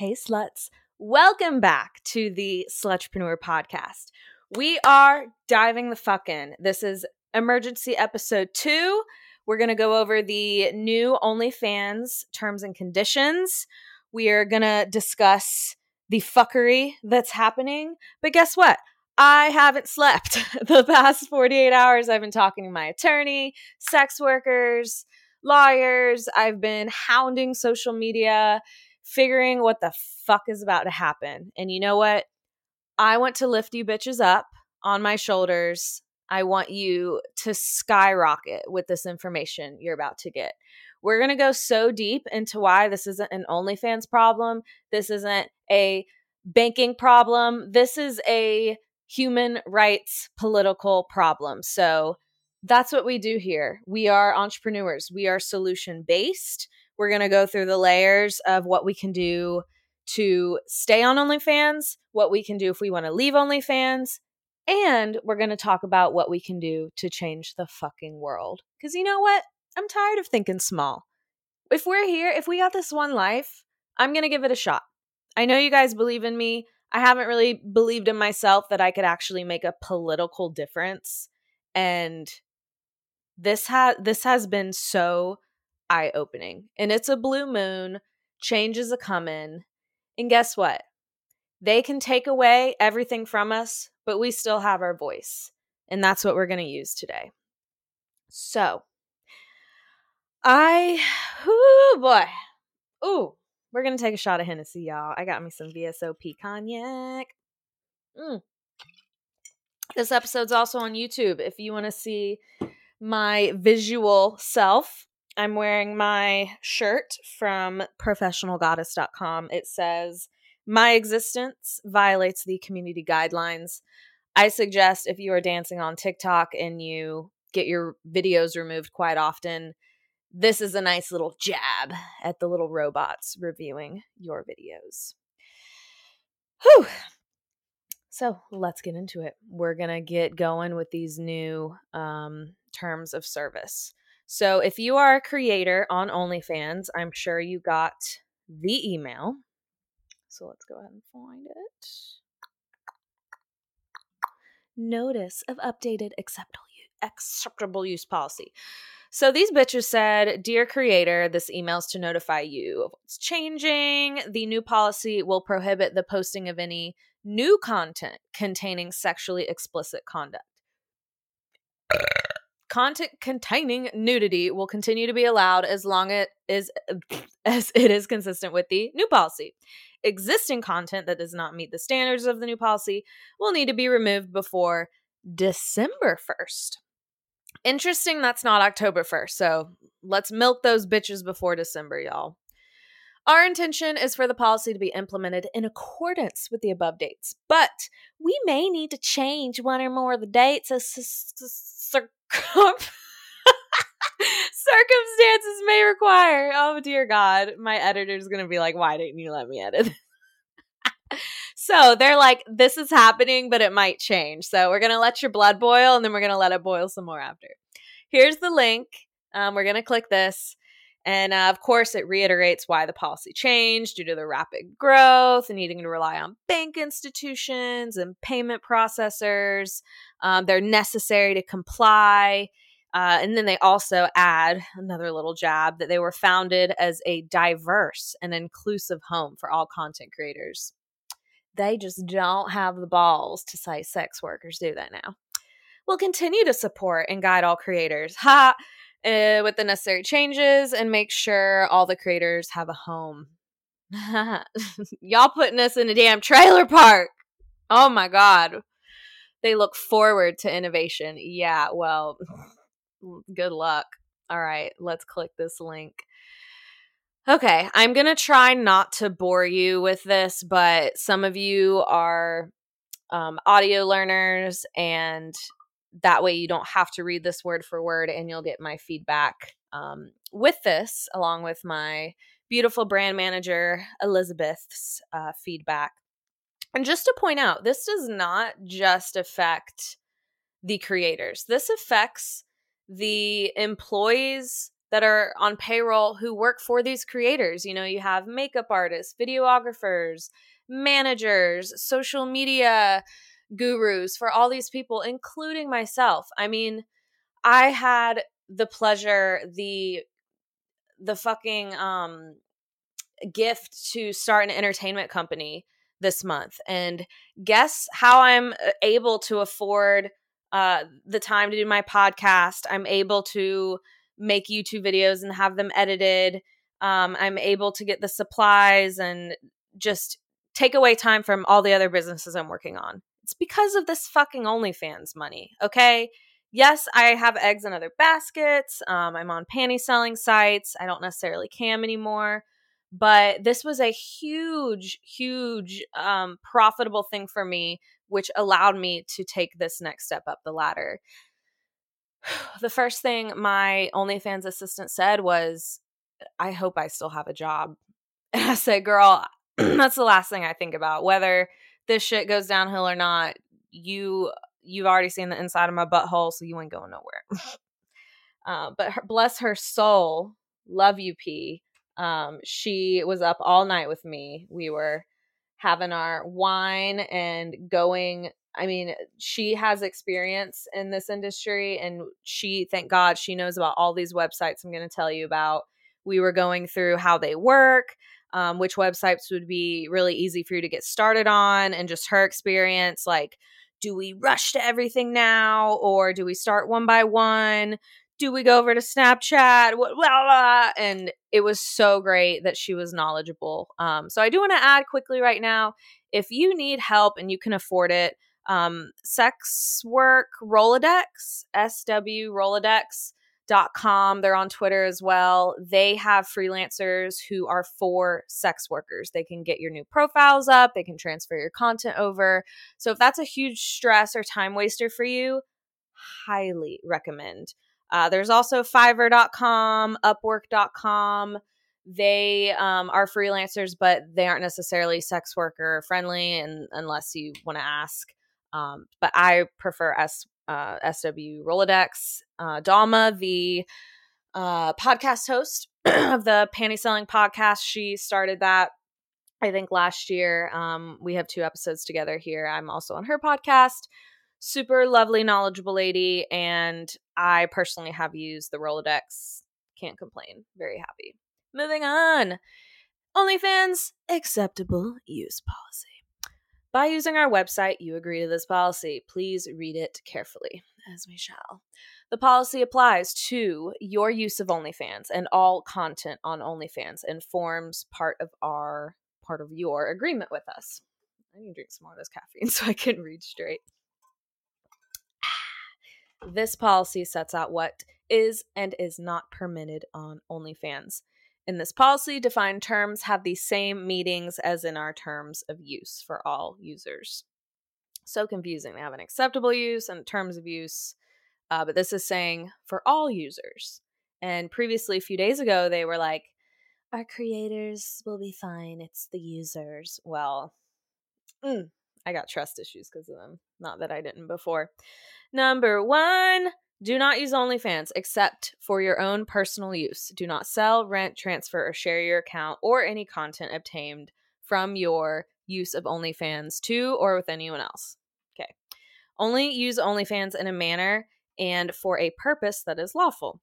Hey, sluts. Welcome back to the Slutrepreneur podcast. We are diving the fuck in. This is emergency episode two. We're going to go over the new OnlyFans terms and conditions. We are going to discuss the fuckery that's happening. But guess what? I haven't slept the past 48 hours. I've been talking to my attorney, sex workers, lawyers. I've been hounding social media, figuring what the fuck is about to happen. And you know what? I want to lift you bitches up on my shoulders. I want you to skyrocket with this information you're about to get. We're going to go so deep into why this isn't an OnlyFans problem. This isn't a banking problem. This is a human rights political problem. So that's what we do here. We are entrepreneurs, we are solution based. We're going to go through the layers of what we can do to stay on OnlyFans, what we can do if we want to leave OnlyFans, and we're going to talk about what we can do to change the fucking world. Because you know what? I'm tired of thinking small. If we're here, if we got this one life, I'm going to give it a shot. I know you guys believe in me. I haven't really believed in myself that I could actually make a political difference. And this has this has been so eye-opening. And it's a blue moon, change is a coming. And guess what? They can take away everything from us, but we still have our voice. And that's what we're going to use today. So, I, oh boy. Ooh, we're going to take a shot of Hennessy, y'all. I got me some VSOP cognac. Mm. This episode's also on YouTube. If you want to see my visual self, I'm wearing my shirt from professionalgoddess.com. It says, My existence violates the community guidelines. I suggest if you are dancing on TikTok and you get your videos removed quite often, this is a nice little jab at the little robots reviewing your videos. Whew. So let's get into it. We're going to get going with these new um, terms of service. So if you are a creator on OnlyFans, I'm sure you got the email. So let's go ahead and find it. Notice of updated acceptable acceptable use policy. So these bitches said, Dear creator, this email's to notify you of what's changing. The new policy will prohibit the posting of any new content containing sexually explicit conduct. Content containing nudity will continue to be allowed as long as as it is consistent with the new policy. Existing content that does not meet the standards of the new policy will need to be removed before December 1st. Interesting that's not October 1st. So let's milk those bitches before December, y'all. Our intention is for the policy to be implemented in accordance with the above dates, but we may need to change one or more of the dates as circumstances may require. Oh dear God, my editor's gonna be like, "Why didn't you let me edit?" So they're like, this is happening, but it might change. So we're to let your blood boil and then we're to let it boil some more after. Here's the link. Um, we're to click this. And uh, of course, it reiterates why the policy changed due to the rapid growth and needing to rely on bank institutions and payment processors. Um, they're necessary to comply. Uh, and then they also add another little jab that they were founded as a diverse and inclusive home for all content creators they just don't have the balls to say sex workers do that now. We'll continue to support and guide all creators, ha, uh, with the necessary changes and make sure all the creators have a home. Y'all putting us in a damn trailer park. Oh my God. They look forward to innovation. Yeah, well, good luck. All right, let's click this link. Okay, I'm going to try not to bore you with this, but some of you are um, audio learners, and that way you don't have to read this word for word, and you'll get my feedback um, with this, along with my beautiful brand manager, Elizabeth's uh, feedback. And just to point out, this does not just affect the creators, this affects the employees that are on payroll who work for these creators. You know, you have makeup artists, videographers, managers, social media gurus for all these people, including myself. I mean, I had the pleasure, the the fucking um gift to start an entertainment company this month. And guess how I'm uh, able to afford uh the time to do my podcast. I'm able to make YouTube videos and have them edited. Um, I'm able to get the supplies and just take away time from all the other businesses I'm working on. It's because of this fucking OnlyFans money, okay? Yes, I have eggs in other baskets. Um, I'm on panty selling sites. I don't necessarily cam anymore. But this was a huge, huge um, profitable thing for me, which allowed me to take this next step up the ladder. The first thing my OnlyFans assistant said was, I hope I still have a job. And I said, girl, that's the last thing I think about. Whether this shit goes downhill or not, you you've already seen the inside of my butthole, so you ain't going nowhere. uh, but her, bless her soul, love you, P. Um, she was up all night with me. We were having our wine and going. I mean, she has experience in this industry, and she, thank God, she knows about all these websites I'm going to tell you about. We were going through how they work, um, which websites would be really easy for you to get started on, and just her experience. Like, do we rush to everything now, or do we start one by one? Do we go over to Snapchat? Blah, blah, blah. And it was so great that she was knowledgeable. Um, so I do want to add quickly right now if you need help and you can afford it, um, Sex Work Rolodex, SW Rolodex com. They're on Twitter as well. They have freelancers who are for sex workers. They can get your new profiles up, they can transfer your content over. So if that's a huge stress or time waster for you, highly recommend. Uh, there's also Fiverr.com, Upwork.com. They um, are freelancers, but they aren't necessarily sex worker friendly, and unless you want to ask. Um, but I prefer S uh, SW Rolodex. Uh, the uh, podcast host of the Panty Selling podcast, she started that. I think last year. Um, we have two episodes together here. I'm also on her podcast. Super lovely, knowledgeable lady, and I personally have used the Rolodex. Can't complain. Very happy. Moving on. OnlyFans acceptable use policy. By using our website, you agree to this policy. Please read it carefully, as we shall. The policy applies to your use of OnlyFans and all content on OnlyFans and forms part of our part of your agreement with us. I need to drink some more of this caffeine so I can read straight. Ah, this policy sets out what is and is not permitted on OnlyFans. In this policy, defined terms have the same meanings as in our terms of use for all users. So confusing. They have an acceptable use and terms of use, uh, but this is saying for all users. And previously, a few days ago, they were like, our creators will be fine. It's the users. Well, mm, I got trust issues because of them. Not that I didn't before. Number one, do not use OnlyFans except for your own personal use. Do not sell, rent, transfer, or share your account or any content obtained from your use of OnlyFans to or with anyone else. Okay. Only use OnlyFans in a manner and for a purpose that is lawful.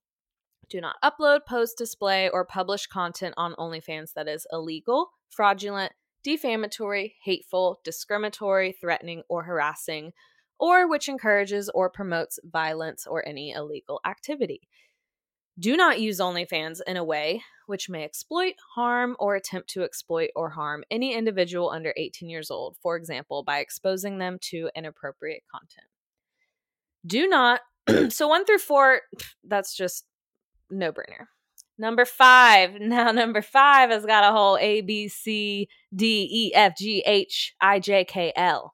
Do not upload, post, display, or publish content on OnlyFans that is illegal, fraudulent, defamatory, hateful, discriminatory, threatening, or harassing or which encourages or promotes violence or any illegal activity. Do not use OnlyFans in a way which may exploit, harm, or attempt to exploit or harm any individual under 18 years old, for example, by exposing them to inappropriate content. Do not, so one through four, that's just no brainer. Number five. Now, number five has got a whole A, B, C, D, E, F, G, H, I, J, K, L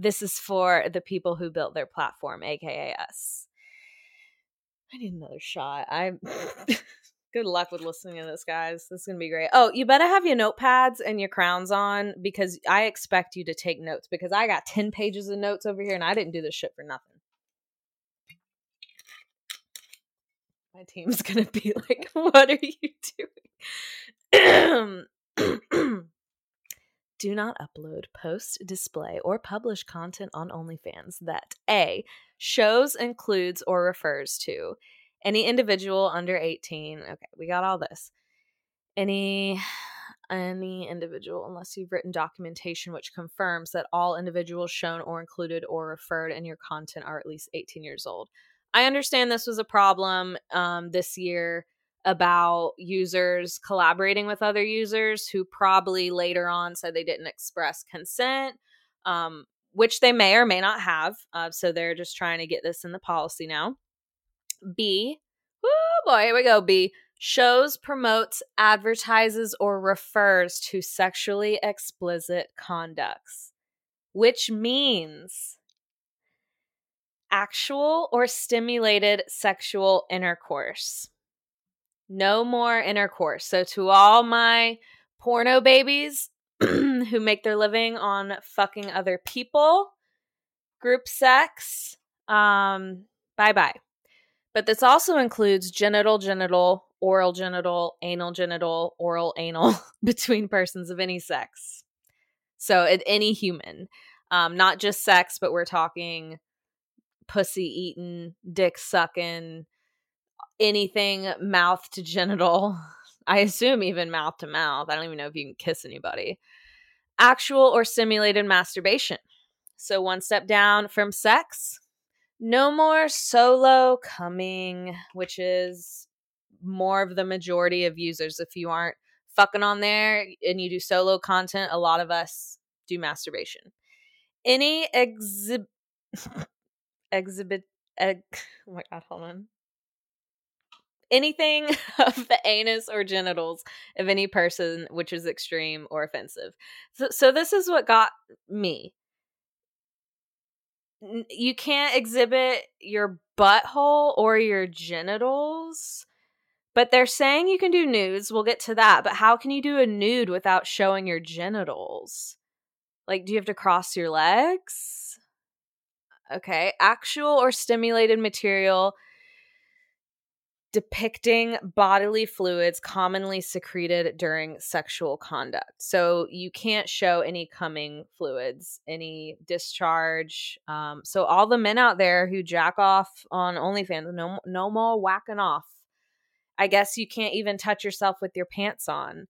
this is for the people who built their platform, aka us. I need another shot. I'm good luck with listening to this, guys. This is gonna be great. Oh, you better have your notepads and your crowns on because I expect you to take notes because I got 10 pages of notes over here and I didn't do this shit for nothing. My team's gonna be like, "What are you doing?" Do not upload, post, display, or publish content on OnlyFans that a shows, includes, or refers to any individual under 18. Okay, we got all this. Any any individual unless you've written documentation which confirms that all individuals shown or included or referred in your content are at least 18 years old. I understand this was a problem um, this year about users collaborating with other users who probably later on said they didn't express consent, um, which they may or may not have. Uh, so they're just trying to get this in the policy now. B, oh boy, here we go. B, shows, promotes, advertises, or refers to sexually explicit conducts, which means actual or stimulated sexual intercourse. No more intercourse. So, to all my porno babies who make their living on fucking other people, group sex, um, bye bye. But this also includes genital, genital, oral genital, anal genital, oral anal between persons of any sex. So any human, um, not just sex, but we're talking pussy eating, dick sucking, anything mouth to genital. I assume even mouth to mouth. I don't even know if you can kiss anybody. Actual or simulated masturbation. So one step down from sex. No more solo coming, which is more of the majority of users. If you aren't fucking on there and you do solo content, a lot of us do masturbation. Any exhibit, exhibit, oh my god, hold on. Anything of the anus or genitals of any person which is extreme or offensive. So, so this is what got me. You can't exhibit your butthole or your genitals but they're saying you can do nudes. We'll get to that. But how can you do a nude without showing your genitals? Like, do you have to cross your legs? Okay. Actual or stimulated material depicting bodily fluids commonly secreted during sexual conduct. So you can't show any coming fluids, any discharge. Um, so all the men out there who jack off on OnlyFans, no, no more whacking off I guess you can't even touch yourself with your pants on.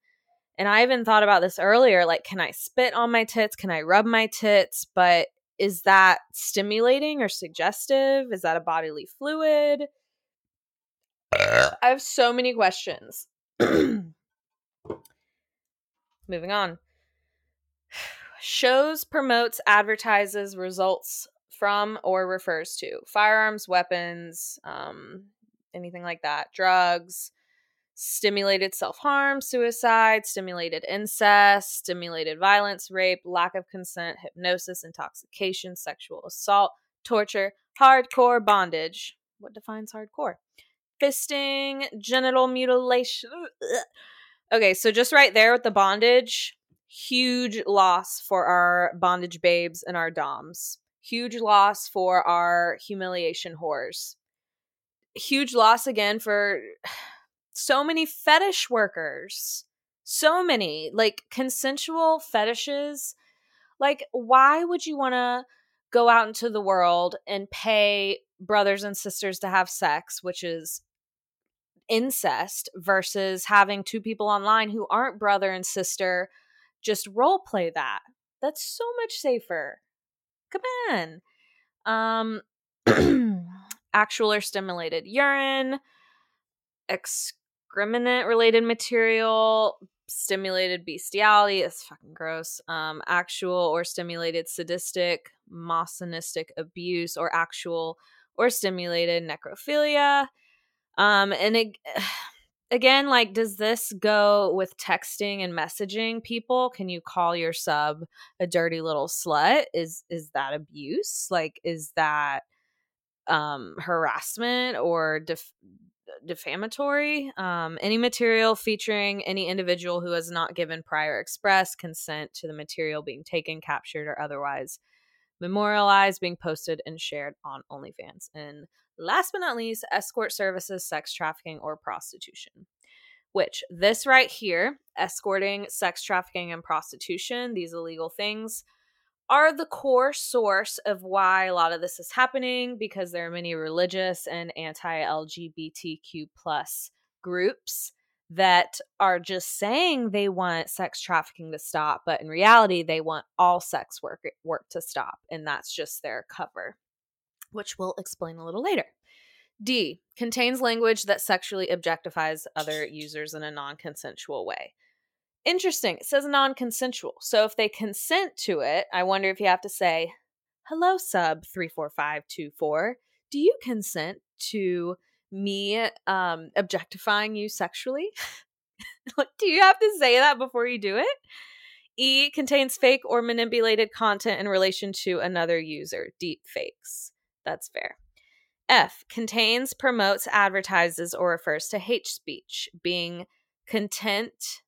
And I even thought about this earlier like, can I spit on my tits? Can I rub my tits? But is that stimulating or suggestive? Is that a bodily fluid? I have so many questions. Moving on. Shows, promotes, advertises, results from, or refers to firearms, weapons, um, anything like that. Drugs, stimulated self harm, suicide, stimulated incest, stimulated violence, rape, lack of consent, hypnosis, intoxication, sexual assault, torture, hardcore bondage. What defines hardcore? Fisting, genital mutilation. Okay, so just right there with the bondage, huge loss for our bondage babes and our DOMs. Huge loss for our humiliation whores huge loss again for so many fetish workers. So many like consensual fetishes. Like, why would you want to go out into the world and pay brothers and sisters to have sex, which is incest, versus having two people online who aren't brother and sister just role play that? That's so much safer. Come on. Um actual or stimulated urine, excrement related material, stimulated bestiality is fucking gross. Um, actual or stimulated sadistic, misogynistic abuse, or actual or stimulated necrophilia. Um, and it, again, like, does this go with texting and messaging people? Can you call your sub a dirty little slut? Is is that abuse? Like, is that um, harassment or def- defamatory. Um, any material featuring any individual who has not given prior express consent to the material being taken, captured, or otherwise memorialized, being posted and shared on OnlyFans. And last but not least, escort services, sex trafficking, or prostitution. Which this right here, escorting, sex trafficking, and prostitution, these illegal things, are the core source of why a lot of this is happening because there are many religious and anti-lgbtq plus groups that are just saying they want sex trafficking to stop, but in reality, they want all sex work, work to stop. And that's just their cover, which we'll explain a little later. D contains language that sexually objectifies other users in a non consensual way. Interesting. It says non consensual. So if they consent to it, I wonder if you have to say, hello, sub 34524. Do you consent to me um objectifying you sexually? do you have to say that before you do it? E contains fake or manipulated content in relation to another user, deep fakes. That's fair. F contains, promotes, advertises, or refers to hate speech, being content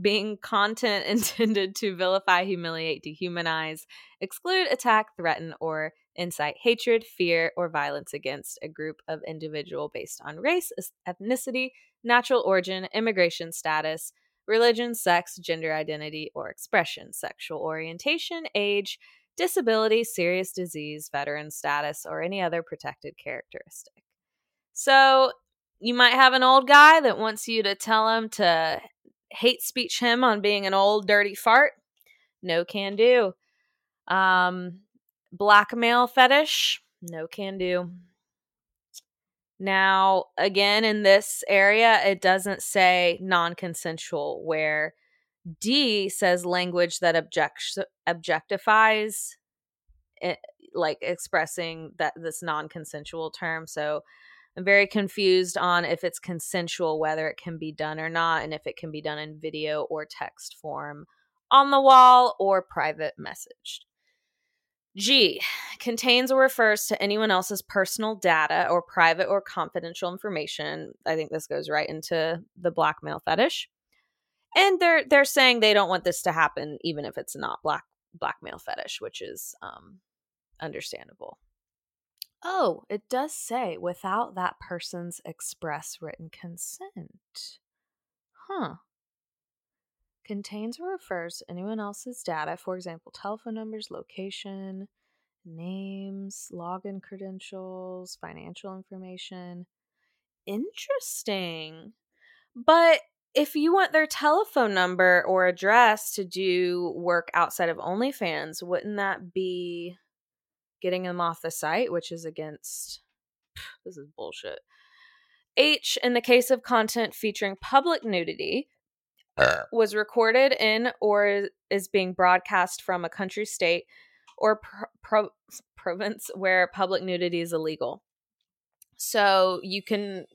being content intended to vilify, humiliate, dehumanize, exclude, attack, threaten, or incite hatred, fear, or violence against a group of individual based on race, ethnicity, natural origin, immigration status, religion, sex, gender identity, or expression, sexual orientation, age, disability, serious disease, veteran status, or any other protected characteristic. So, you might have an old guy that wants you to tell him to hate speech him on being an old dirty fart. No can do. Um, blackmail fetish. No can do. Now, again, in this area, it doesn't say non consensual, where D says language that object- objectifies, it, like expressing that this non consensual term. So I'm very confused on if it's consensual, whether it can be done or not, and if it can be done in video or text form on the wall or private messaged. G contains or refers to anyone else's personal data or private or confidential information. I think this goes right into the blackmail fetish. And they're they're saying they don't want this to happen even if it's not black blackmail fetish, which is um understandable. Oh, it does say without that person's express written consent. Huh. Contains or refers to anyone else's data, for example, telephone numbers, location, names, login credentials, financial information. Interesting. But if you want their telephone number or address to do work outside of OnlyFans, wouldn't that be getting them off the site, which is against this is bullshit. H, in the case of content featuring public nudity, uh. was recorded in or is being broadcast from a country, state, or pro- pro- province where public nudity is illegal. So you can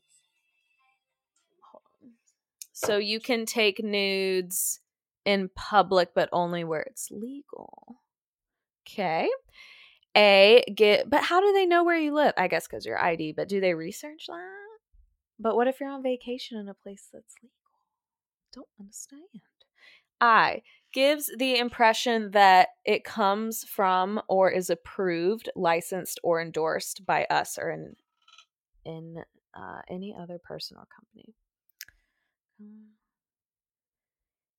so you can take nudes in public but only where it's legal. Okay. A, get, but how do they know where you live? I guess because your ID, but do they research that? But what if you're on vacation in a place that's legal? Don't understand. I, gives the impression that it comes from or is approved, licensed, or endorsed by us or in, in uh, any other person or company. Um,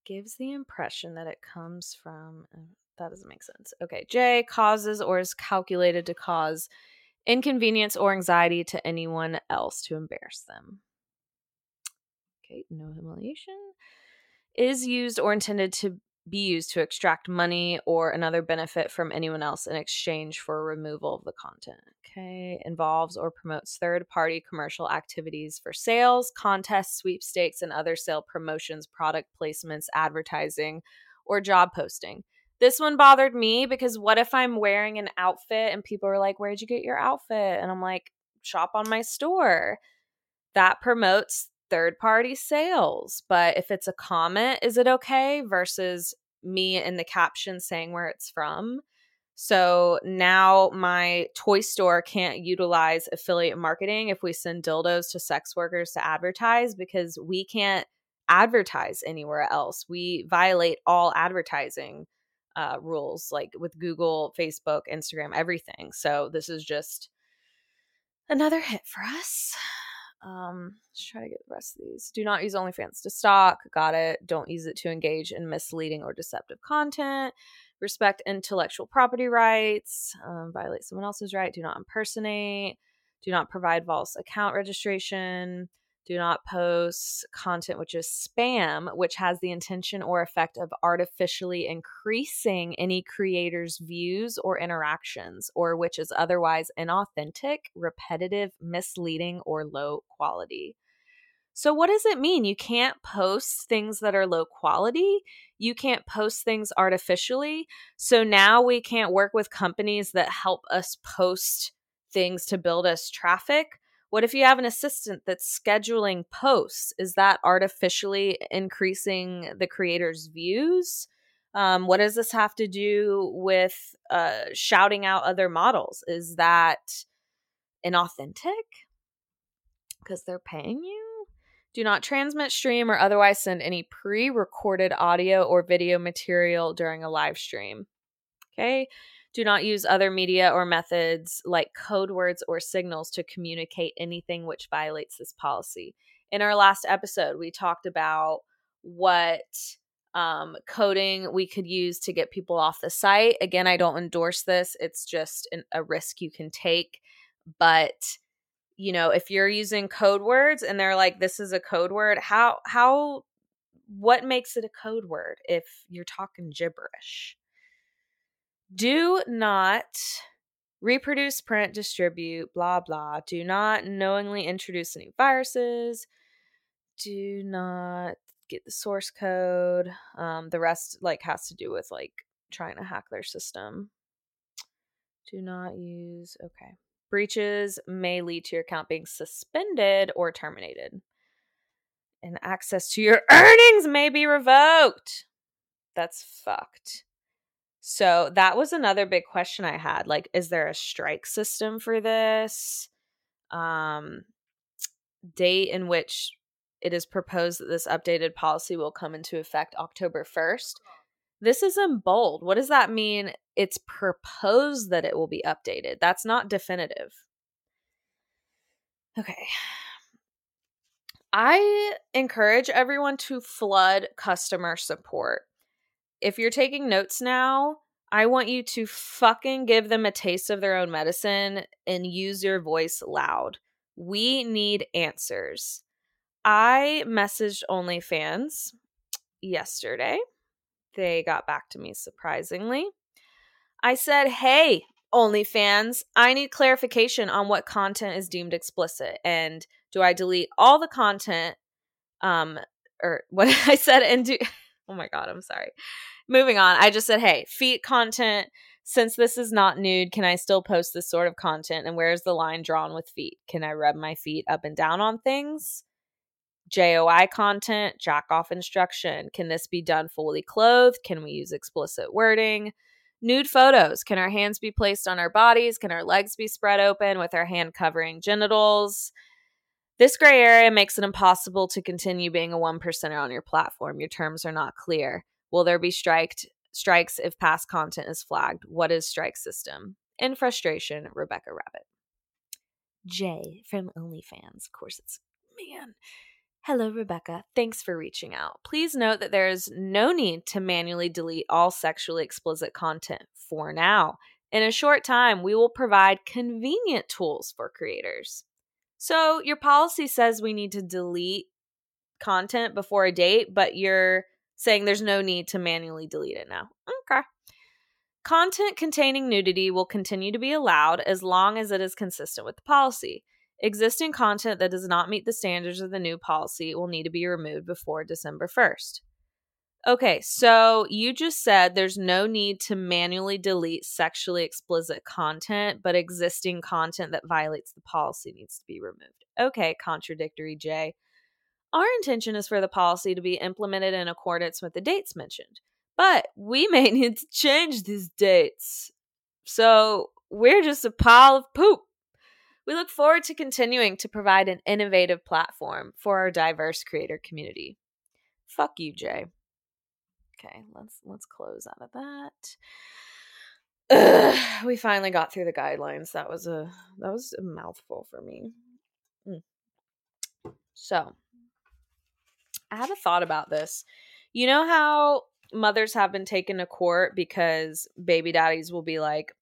gives the impression that it comes from. Uh, that doesn't make sense. Okay. J causes or is calculated to cause inconvenience or anxiety to anyone else to embarrass them. Okay. No humiliation. Is used or intended to be used to extract money or another benefit from anyone else in exchange for removal of the content. Okay. Involves or promotes third party commercial activities for sales, contests, sweepstakes, and other sale promotions, product placements, advertising, or job posting. This one bothered me because what if I'm wearing an outfit and people are like, Where'd you get your outfit? And I'm like, Shop on my store. That promotes third party sales. But if it's a comment, is it okay versus me in the caption saying where it's from? So now my toy store can't utilize affiliate marketing if we send dildos to sex workers to advertise because we can't advertise anywhere else. We violate all advertising uh, rules, like with Google, Facebook, Instagram, everything. So this is just another hit for us. Um, let's try to get the rest of these. Do not use OnlyFans to stalk. Got it. Don't use it to engage in misleading or deceptive content. Respect intellectual property rights. Um, violate someone else's right. Do not impersonate. Do not provide false account registration. Do not post content which is spam, which has the intention or effect of artificially increasing any creator's views or interactions, or which is otherwise inauthentic, repetitive, misleading, or low quality. So, what does it mean? You can't post things that are low quality. You can't post things artificially. So now we can't work with companies that help us post things to build us traffic what if you have an assistant that's scheduling posts? Is that artificially increasing the creator's views? Um, what does this have to do with uh, shouting out other models? Is that inauthentic? Because they're paying you? Do not transmit, stream, or otherwise send any pre recorded audio or video material during a live stream. Okay. Do not use other media or methods like code words or signals to communicate anything which violates this policy. In our last episode, we talked about what um, coding we could use to get people off the site. Again, I don't endorse this, it's just an, a risk you can take. But you know, if you're using code words and they're like, this is a code word, how, how, what makes it a code word if you're talking gibberish? Do not reproduce, print, distribute, blah, blah. Do not knowingly introduce any viruses. Do not get the source code. Um, the rest like has to do with like trying to hack their system. Do not use okay. Breaches may lead to your account being suspended or terminated. And access to your earnings may be revoked. That's fucked. So that was another big question I had. Like, is there a strike system for this? Um, date in which it is proposed that this updated policy will come into effect October 1st. This is in bold. What does that mean? It's proposed that it will be updated. That's not definitive. Okay. I encourage everyone to flood customer support if you're taking notes now, I want you to fucking give them a taste of their own medicine and use your voice loud. We need answers. I messaged OnlyFans yesterday. They got back to me surprisingly. I said, Hey, OnlyFans, I need clarification on what content is deemed explicit. And do I delete all the content? Um, or what I said, and do, oh my God, I'm sorry moving on. I just said, hey, feet content. Since this is not nude, can I still post this sort of content? And where's the line drawn with feet? Can I rub my feet up and down on things? JOI content, jack off instruction. Can this be done fully clothed? Can we use explicit wording? Nude photos. Can our hands be placed on our bodies? Can our legs be spread open with our hand covering genitals? This gray area makes it impossible to continue being a one percenter on your platform. Your terms are not clear. Will there be striked strikes if past content is flagged? What is strike system? In frustration, Rebekka Rabbit. Jay from OnlyFans. Of course, it's man. Hello, Rebekka. Thanks for reaching out. Please note that there is no need to manually delete all sexually explicit content for now. In a short time, we will provide convenient tools for creators. So, your policy says we need to delete content before a date, but you're saying there's no need to manually delete it now. Okay. Content containing nudity will continue to be allowed as long as it is consistent with the policy. Existing content that does not meet the standards of the new policy will need to be removed before December 1st. Okay, so you just said there's no need to manually delete sexually explicit content, but existing content that violates the policy needs to be removed. Okay, contradictory J. Our intention is for the policy to be implemented in accordance with the dates mentioned, but we may need to change these dates. So we're just a pile of poop. We look forward to continuing to provide an innovative platform for our diverse creator community. Fuck you, Jay. Okay, let's let's close out of that. Ugh, we finally got through the guidelines. That was a that was a mouthful for me. Mm. So, I have a thought about this. You know how mothers have been taken to court because baby daddies will be like,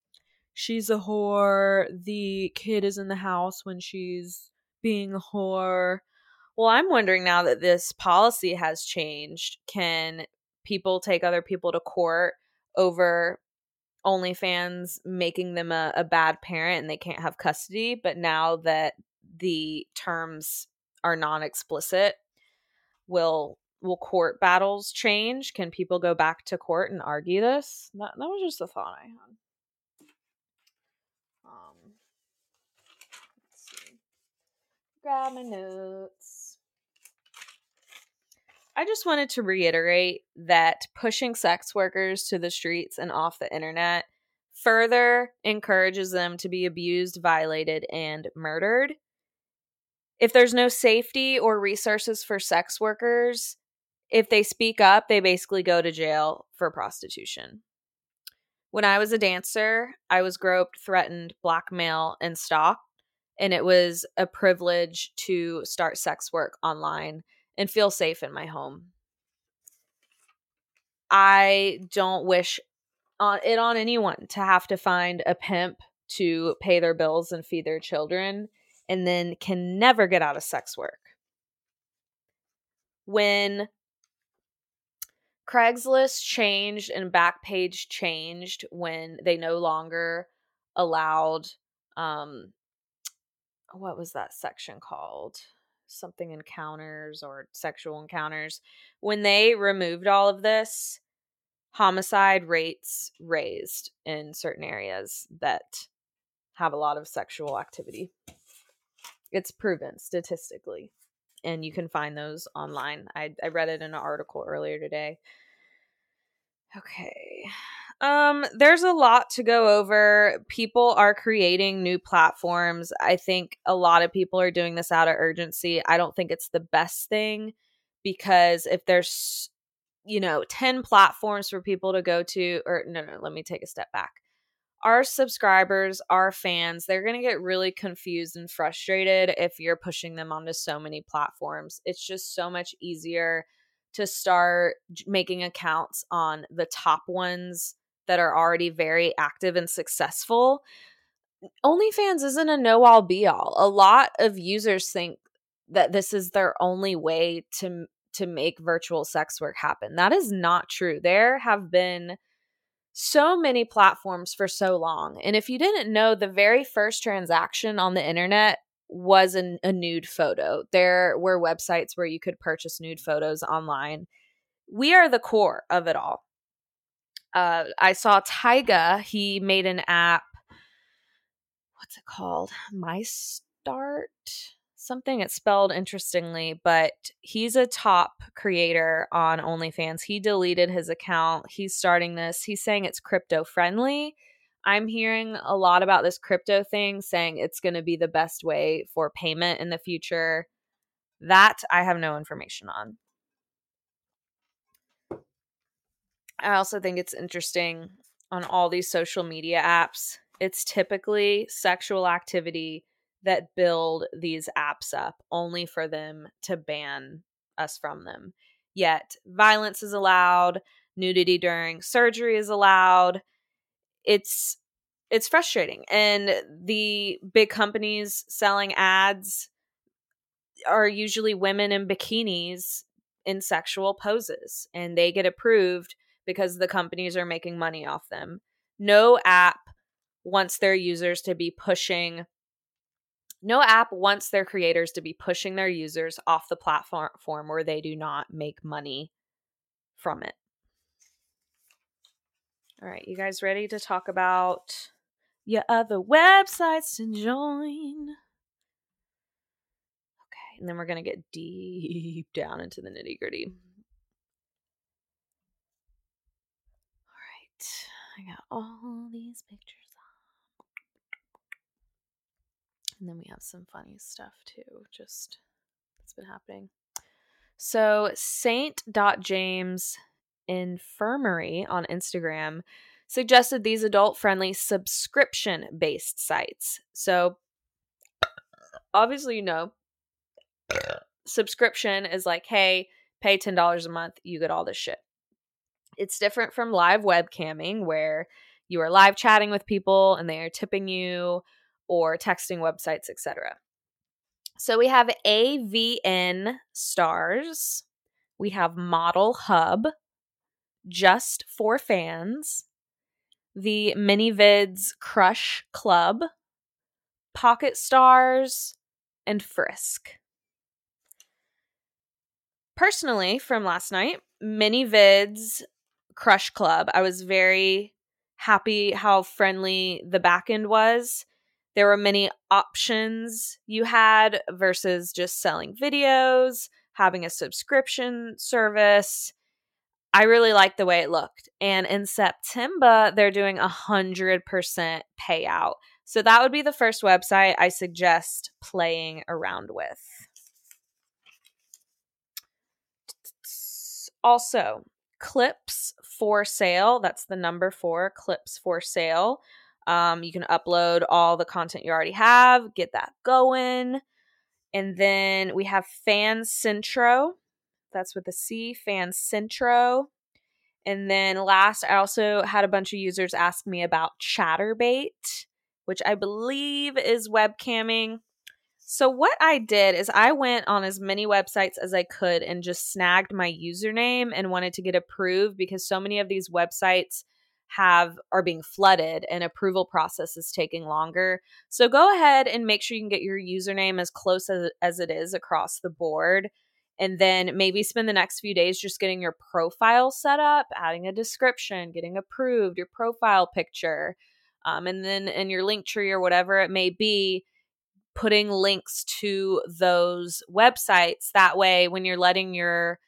she's a whore. The kid is in the house when she's being a whore. Well, I'm wondering now that this policy has changed, can people take other people to court over OnlyFans making them a, a bad parent and they can't have custody? But now that the terms are non explicit, will will court battles change? Can people go back to court and argue this? That that was just a thought I had. Um. Grab my notes. I just wanted to reiterate that pushing sex workers to the streets and off the internet further encourages them to be abused, violated, and murdered. If there's no safety or resources for sex workers, if they speak up, they basically go to jail for prostitution. When I was a dancer, I was groped, threatened, blackmailed, and stalked. And it was a privilege to start sex work online and feel safe in my home. I don't wish on it on anyone to have to find a pimp to pay their bills and feed their children and then can never get out of sex work. When Craigslist changed and Backpage changed when they no longer allowed um what was that section called? Something encounters or sexual encounters. When they removed all of this, homicide rates raised in certain areas that have a lot of sexual activity. It's proven statistically and you can find those online. I, I read it in an article earlier today. Okay. Um, there's a lot to go over. People are creating new platforms. I think a lot of people are doing this out of urgency. I don't think it's the best thing because if there's, you know, 10 platforms for people to go to, or no, no, let me take a step back our subscribers, our fans, they're going to get really confused and frustrated if you're pushing them onto so many platforms. It's just so much easier to start making accounts on the top ones that are already very active and successful. OnlyFans isn't a know all be all. A lot of users think that this is their only way to to make virtual sex work happen. That is not true. There have been so many platforms for so long. And if you didn't know, the very first transaction on the internet was an, a nude photo. There were websites where you could purchase nude photos online. We are the core of it all. Uh, I saw Tyga, he made an app. What's it called? My Start? something it's spelled interestingly, but he's a top creator on OnlyFans. He deleted his account. He's starting this. He's saying it's crypto friendly. I'm hearing a lot about this crypto thing saying it's going to be the best way for payment in the future. That I have no information on. I also think it's interesting on all these social media apps. It's typically sexual activity that build these apps up only for them to ban us from them. Yet violence is allowed, nudity during surgery is allowed. It's it's frustrating and the big companies selling ads are usually women in bikinis in sexual poses and they get approved because the companies are making money off them. No app wants their users to be pushing no app wants their creators to be pushing their users off the platform where they do not make money from it. All right, you guys ready to talk about your other websites to join? Okay, and then we're going to get deep down into the nitty gritty. All right, I got all these pictures. And then we have some funny stuff too, just that's been happening. So Saint James Infirmary on Instagram suggested these adult friendly subscription based sites. So, obviously, you know, subscription is like, hey, pay $10 a month, you get all this shit. It's different from live webcamming where you are live chatting with people and they are tipping you or texting websites, etc. So we have AVN Stars, we have Model Hub, Just for Fans, the ManyVids Crush Club, Pocket Stars, and Frisk. Personally, from last night, ManyVids Crush Club, I was very happy how friendly the backend was. There were many options you had versus just selling videos, having a subscription service. I really liked the way it looked. And in September, they're doing a 100% payout. So that would be the first website I suggest playing around with. Also, clips for sale. That's the number four, clips for sale. Um, you can upload all the content you already have, get that going. And then we have Fancentro. That's with a C, Fancentro. And then last, I also had a bunch of users ask me about Chaturbate, which I believe is webcamming. So, what I did is I went on as many websites as I could and just snagged my username and wanted to get approved because so many of these websites have are being flooded and approval process is taking longer. So go ahead and make sure you can get your username as close as, as it is across the board. And then maybe spend the next few days just getting your profile set up, adding a description, getting approved, your profile picture, um, and then in your link tree or whatever it may be, putting links to those websites. That way, when you're letting your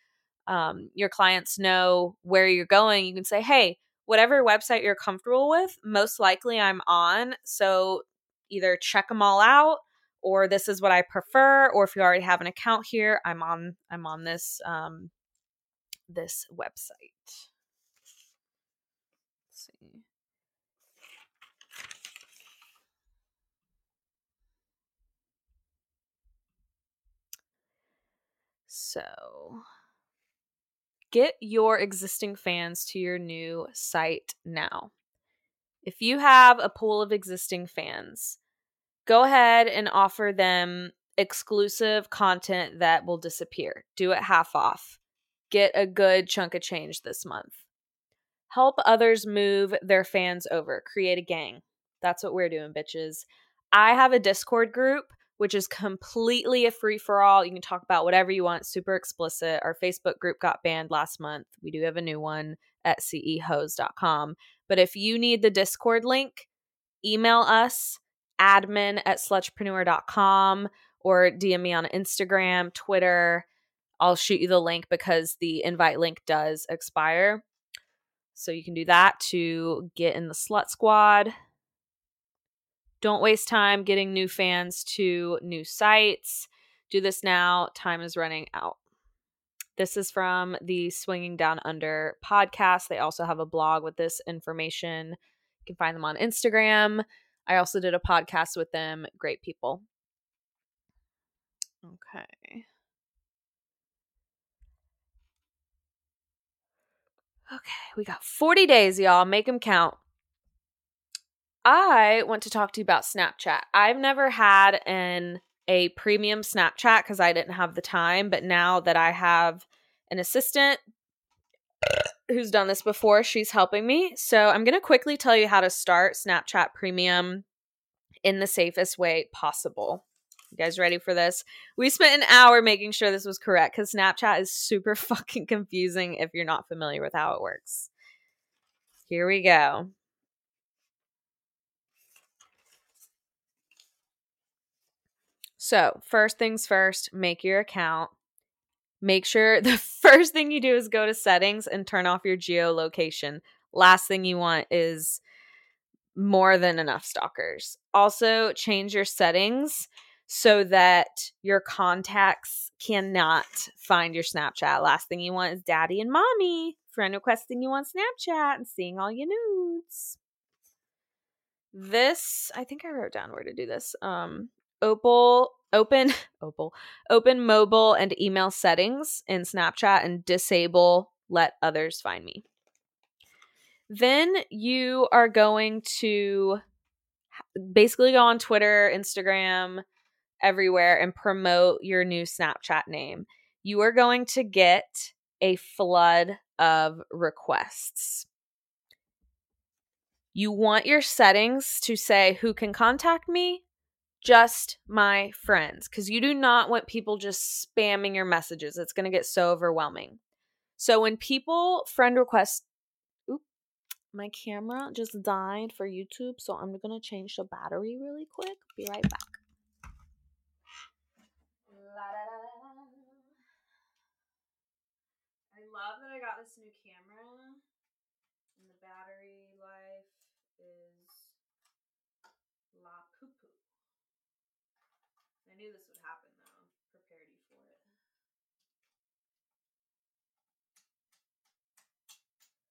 um, your clients know where you're going, you can say, "Hey, whatever website you're comfortable with, most likely I'm on. So either check them all out or this is what I prefer or if you already have an account here, I'm on I'm on this um this website. So Get your existing fans to your new site now. If you have a pool of existing fans, go ahead and offer them exclusive content that will disappear. Do it half off. Get a good chunk of change this month. Help others move their fans over. Create a gang. That's what we're doing, bitches. I have a Discord group which is completely a free for all. You can talk about whatever you want, super explicit. Our Facebook group got banned last month. We do have a new one at cehose.com. But if you need the Discord link, email us admin at slutrepreneur.com or DM me on Instagram, Twitter. I'll shoot you the link because the invite link does expire. So you can do that to get in the slut squad. Don't waste time getting new fans to new sites. Do this now. Time is running out. This is from the Swinging Down Under podcast. They also have a blog with this information. You can find them on Instagram. I also did a podcast with them. Great people. Okay. Okay, we got 40 days, y'all. Make them count. I want to talk to you about Snapchat. I've never had an a premium Snapchat because I didn't have the time, but now that I have an assistant who's done this before, she's helping me. So I'm going to quickly tell you how to start Snapchat Premium in the safest way possible. You guys ready for this? We spent an hour making sure this was correct because Snapchat is super fucking confusing if you're not familiar with how it works. Here we go. So, first things first, make your account. Make sure the first thing you do is go to settings and turn off your geolocation. Last thing you want is more than enough stalkers. Also, change your settings so that your contacts cannot find your Snapchat. Last thing you want is daddy and mommy friend requesting you on Snapchat and seeing all your nudes. This, I think I wrote down where to do this. Um, Opal, open, Opal, open mobile and email settings in Snapchat and disable let others find me. Then you are going to basically go on Twitter, Instagram, everywhere and promote your new Snapchat name. You are going to get a flood of requests. You want your settings to say who can contact me? Just my friends. Because you do not want people just spamming your messages. It's going to get so overwhelming. So when people friend request, oop, my camera just died for YouTube. So I'm going to change the battery really quick. Be right back. I love that I got this new camera and the battery life is la poo poo. I knew this would happen though. Prepared you for it. Get this on.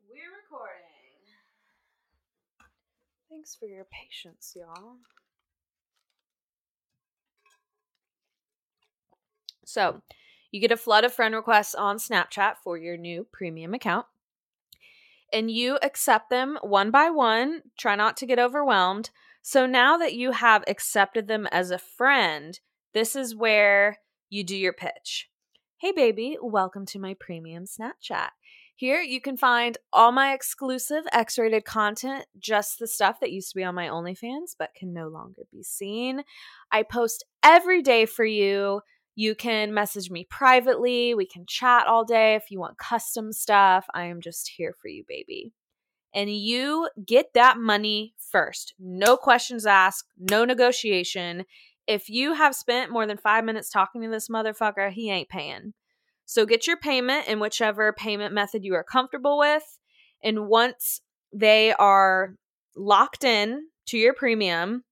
And we're recording. Thanks for your patience, y'all. So, you get a flood of friend requests on Snapchat for your new premium account. And you accept them one by one. Try not to get overwhelmed. So, now that you have accepted them as a friend, this is where you do your pitch. Hey, baby, welcome to my premium Snapchat. Here you can find all my exclusive X rated content, just the stuff that used to be on my OnlyFans but can no longer be seen. I post every day for you. You can message me privately. We can chat all day if you want custom stuff. I am just here for you, baby. And you get that money first. No questions asked, no negotiation. If you have spent more than five minutes talking to this motherfucker, he ain't paying. So get your payment in whichever payment method you are comfortable with. And once they are locked in to your premium,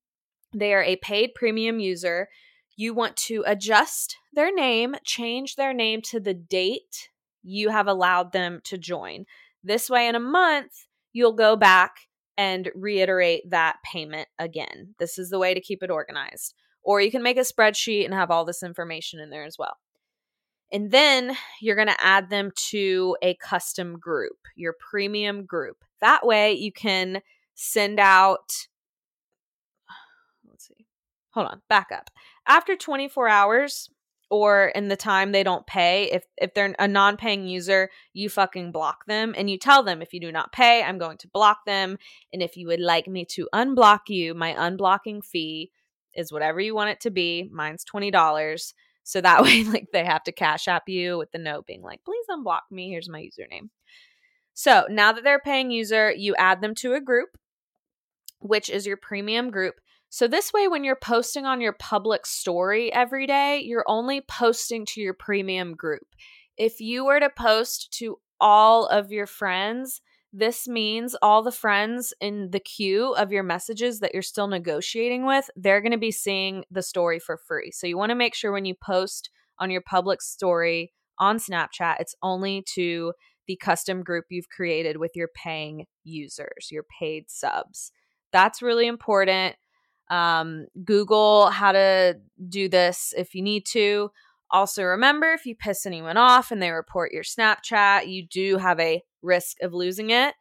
they are a paid premium user. You want to adjust their name, change their name to the date you have allowed them to join. This way, in a month, you'll go back and reiterate that payment again. This is the way to keep it organized. Or you can make a spreadsheet and have all this information in there as well. And then you're going to add them to a custom group, your premium group. That way you can send out, let's see, hold on, back up. After 24 hours, or in the time they don't pay if if they're a non-paying user you fucking block them and you tell them if you do not pay i'm going to block them and if you would like me to unblock you my unblocking fee is whatever you want it to be mine's $20 so that way, like they have to cash app you with the note being like, please unblock me. Here's my username. So now that they're paying user, you add them to a group, which is your premium group. So this way, when you're posting on your public story every day, you're only posting to your premium group. If you were to post to all of your friends, this means all the friends in the queue of your messages that you're still negotiating with, they're going to be seeing the story for free. So you want to make sure when you post on your public story on Snapchat, it's only to the custom group you've created with your paying users, your paid subs. That's really important. Um, Google how to do this if you need to. Also, remember if you piss anyone off and they report your Snapchat, you do have a risk of losing it,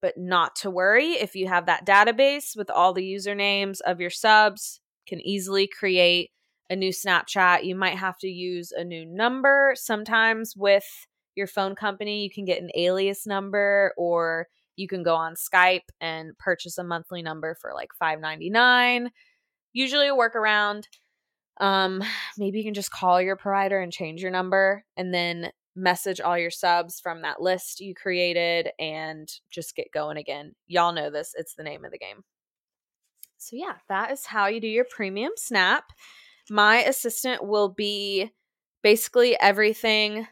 but not to worry. If you have that database with all the usernames of your subs, can easily create a new Snapchat. You might have to use a new number. Sometimes with your phone company, you can get an alias number or you can go on Skype and purchase a monthly number for like $5.99. Usually a workaround. Um, maybe you can just call your provider and change your number and then message all your subs from that list you created and just get going again. Y'all know this, it's the name of the game. So, yeah, that is how you do your premium snap. My assistant will be basically everything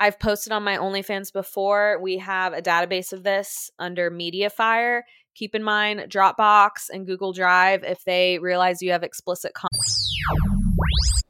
I've posted on my OnlyFans before. We have a database of this under Mediafire. Keep in mind Dropbox and Google Drive if they realize you have explicit content.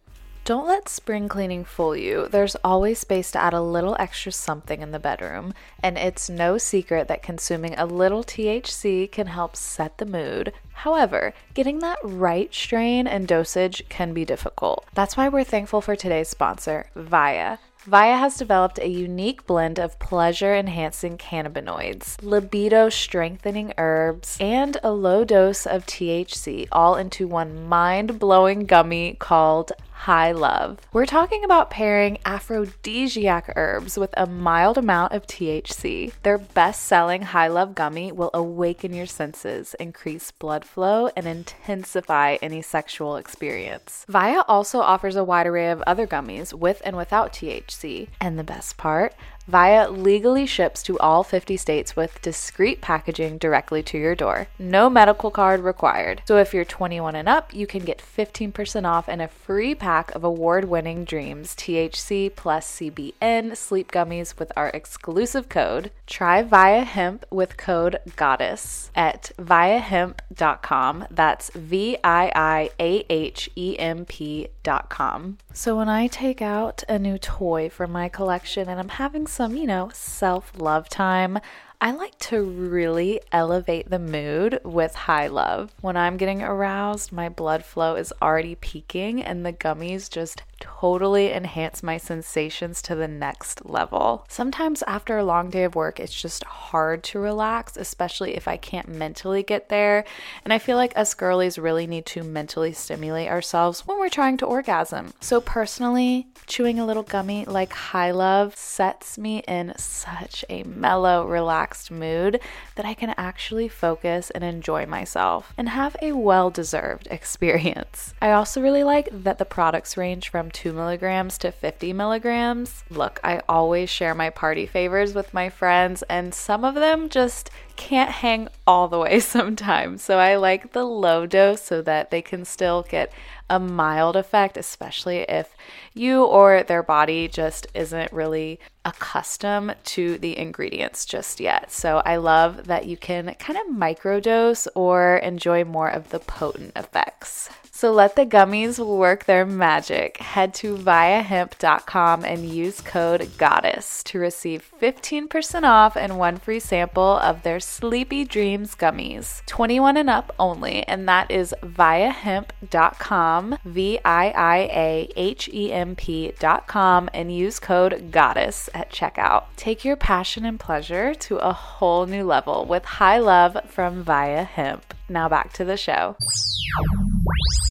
Don't let spring cleaning fool you. There's always space to add a little extra something in the bedroom, and it's no secret that consuming a little THC can help set the mood. However, getting that right strain and dosage can be difficult. That's why we're thankful for today's sponsor, Viia. Viia has developed a unique blend of pleasure enhancing cannabinoids, libido strengthening herbs, and a low dose of THC all into one mind blowing gummy called High Love. We're talking about pairing aphrodisiac herbs with a mild amount of THC. Their best selling High Love gummy will awaken your senses, increase blood flow, and intensify any sexual experience. Viia also offers a wide array of other gummies with and without THC. And the best part, Viia legally ships to all 50 states with discreet packaging directly to your door. No medical card required. So if you're 21 and up, you can get 15% off and a free pack of award winning Dreams THC plus CBN sleep gummies with our exclusive code. Try Viia Hemp with code GODDESS at viiahemp.com. That's V I I A H E M P.com. So when I take out a new toy from my collection and I'm having some, you know, self love time, I like to really elevate the mood with high love. When I'm getting aroused, my blood flow is already peaking, and the gummies just totally enhance my sensations to the next level. Sometimes after a long day of work, it's just hard to relax, especially if I can't mentally get there. And I feel like us girlies really need to mentally stimulate ourselves when we're trying to orgasm. So, personally, chewing a little gummy like High Love sets me in such a mellow, relaxed mood that I can actually focus and enjoy myself and have a well deserved experience. I also really like that the products range from 2 milligrams to 50 milligrams. Look, I always share my party favors with my friends, and some of them just can't hang all the way sometimes. So I like the low dose so that they can still get a mild effect, especially if you or their body just isn't really accustomed to the ingredients just yet. So I love that you can kind of microdose or enjoy more of the potent effects. So let the gummies work their magic. Head to viiahemp.com and use code GODDESS to receive 15% off and one free sample of their Sleepy Dreams gummies. 21 and up only, and that is viiahemp.com, V I I A H E M P.com, and use code GODDESS at checkout. Take your passion and pleasure to a whole new level with high love from Viia Hemp. Now back to the show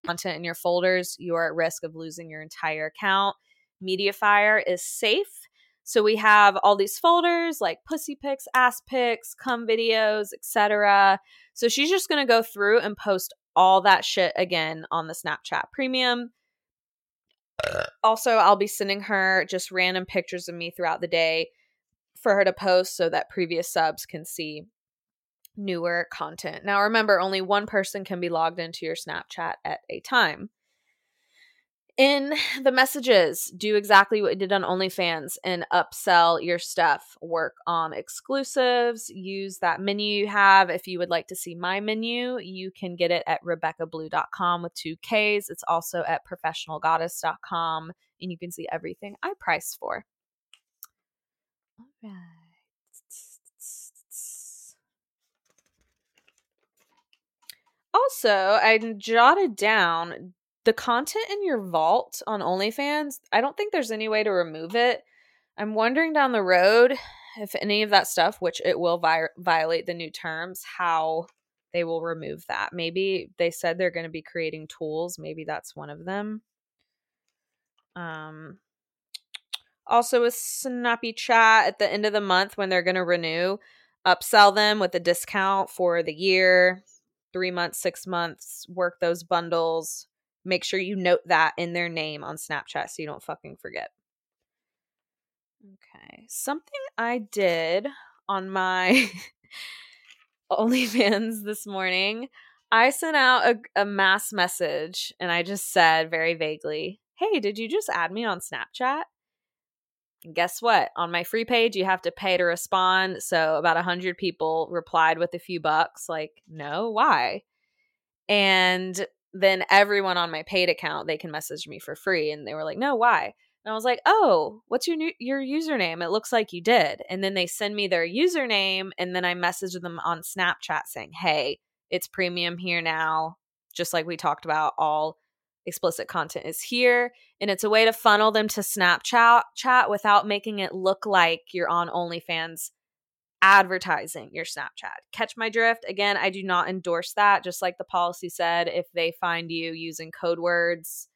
content in your folders, you are at risk of losing your entire account. Mediafire is safe. So we have all these folders like pussy pics, ass pics, cum videos, etc. So she's just going to go through and post all that shit again on the Snapchat Premium. Also, I'll be sending her just random pictures of me throughout the day for her to post so that previous subs can see newer content. Now, remember, only one person can be logged into your Snapchat at a time. In the messages, do exactly what you did on OnlyFans and upsell your stuff. Work on exclusives. Use that menu you have. If you would like to see my menu, you can get it at RebekkaBlue.com with two Ks. It's also at ProfessionalGoddess.com, and you can see everything I price for. All right. Also, I jotted down the content in your vault on OnlyFans. I don't think there's any way to remove it. I'm wondering down the road if any of that stuff, which it will vi- violate the new terms, how they will remove that. Maybe they said they're going to be creating tools. Maybe that's one of them. Um, also, a Snappy Chat at the end of the month when they're going to renew, upsell them with a discount for the year three months, six months, work those bundles. Make sure you note that in their name on Snapchat so you don't fucking forget. Okay. Something I did on my OnlyFans this morning, I sent out a, a mass message and I just said very vaguely, Hey, did you just add me on Snapchat? And guess what? On my free page, you have to pay to respond. So about 100 people replied with a few bucks, like, no, why? And then everyone on my paid account, they can message me for free. And they were like, no, why? And I was like, "Oh, what's your new, your username? It looks like you did." And then they send me their username, and then I message them on Snapchat saying, "Hey, it's premium here now, just like we talked about. All explicit content is here, and it's a way to funnel them to Snapchat chat without making it look like you're on OnlyFans." advertising your Snapchat. Catch my drift? Again, I do not endorse that. Just like the policy said, if they find you using code words,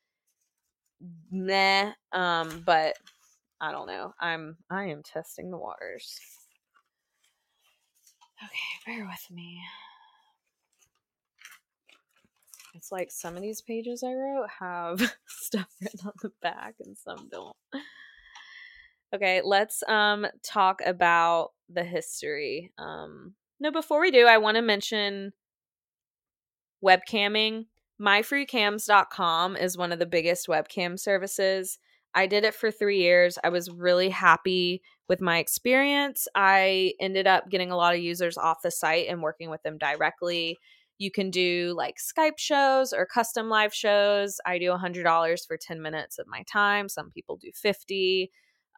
meh. Um, but I don't know. I'm I am testing the waters. Okay, bear with me. It's like some of these pages I wrote have stuff written on the back and some don't. Okay, let's um talk about the history. Um no, before we do, I want to mention webcamming myfreecams.com is one of the biggest webcam services. I did it for three years. I was really happy with my experience. I ended up getting a lot of users off the site and working with them directly. You can do like Skype shows or custom live shows. I do $100 for 10 minutes of my time. Some people do 50.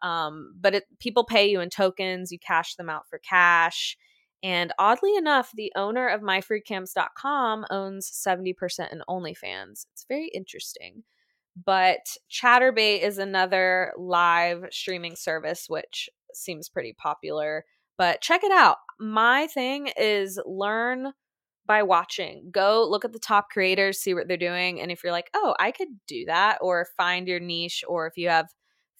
Um, but it, people pay you in tokens, you cash them out for cash. And oddly enough, the owner of myfreecams.com owns 70% in OnlyFans. It's very interesting. But Chaturbate is another live streaming service, which seems pretty popular. But check it out. My thing is learn by watching. Go look at the top creators, see what they're doing. And if you're like, oh, I could do that, or find your niche, or if you have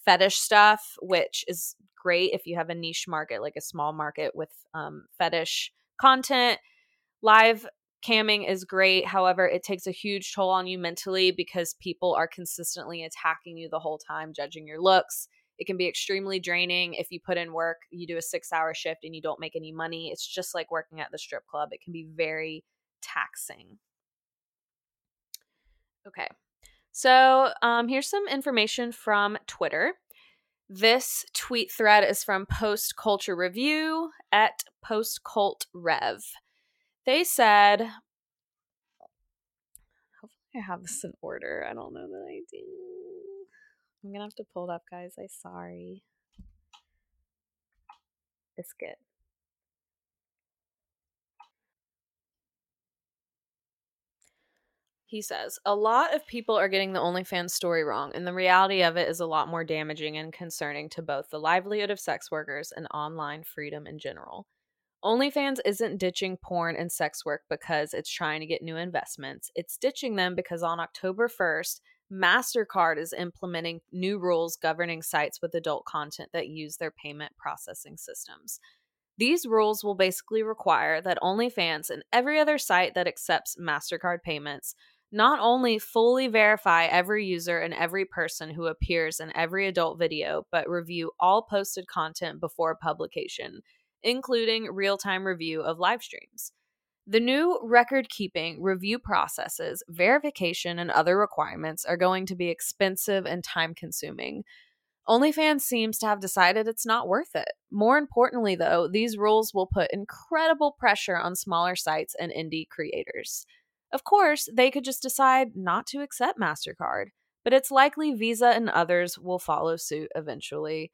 fetish stuff, which is great if you have a niche market, like a small market with um, fetish content. Live camming is great. However, it takes a huge toll on you mentally because people are consistently attacking you the whole time, judging your looks. It can be extremely draining if you put in work, you do a six hour shift and you don't make any money. It's just like working at the strip club, it can be very taxing. Okay. So, um, here's some information from Twitter. This tweet thread is from Post Culture Review at Post Cult Rev. They said, hopefully I have this in order. I don't know that I do. I'm gonna have to pull it up, guys. I'm sorry. It's good. He says, A lot of people are getting the OnlyFans story wrong, and the reality of it is a lot more damaging and concerning to both the livelihood of sex workers and online freedom in general. OnlyFans isn't ditching porn and sex work because it's trying to get new investments. It's ditching them because on October 1st, MasterCard is implementing new rules governing sites with adult content that use their payment processing systems. These rules will basically require that OnlyFans and every other site that accepts MasterCard payments not only fully verify every user and every person who appears in every adult video, but review all posted content before publication, including real time review of live streams. The new record keeping, review processes, verification, and other requirements are going to be expensive and time consuming. OnlyFans seems to have decided it's not worth it. More importantly, though, these rules will put incredible pressure on smaller sites and indie creators. Of course, they could just decide not to accept MasterCard, but it's likely Visa and others will follow suit eventually.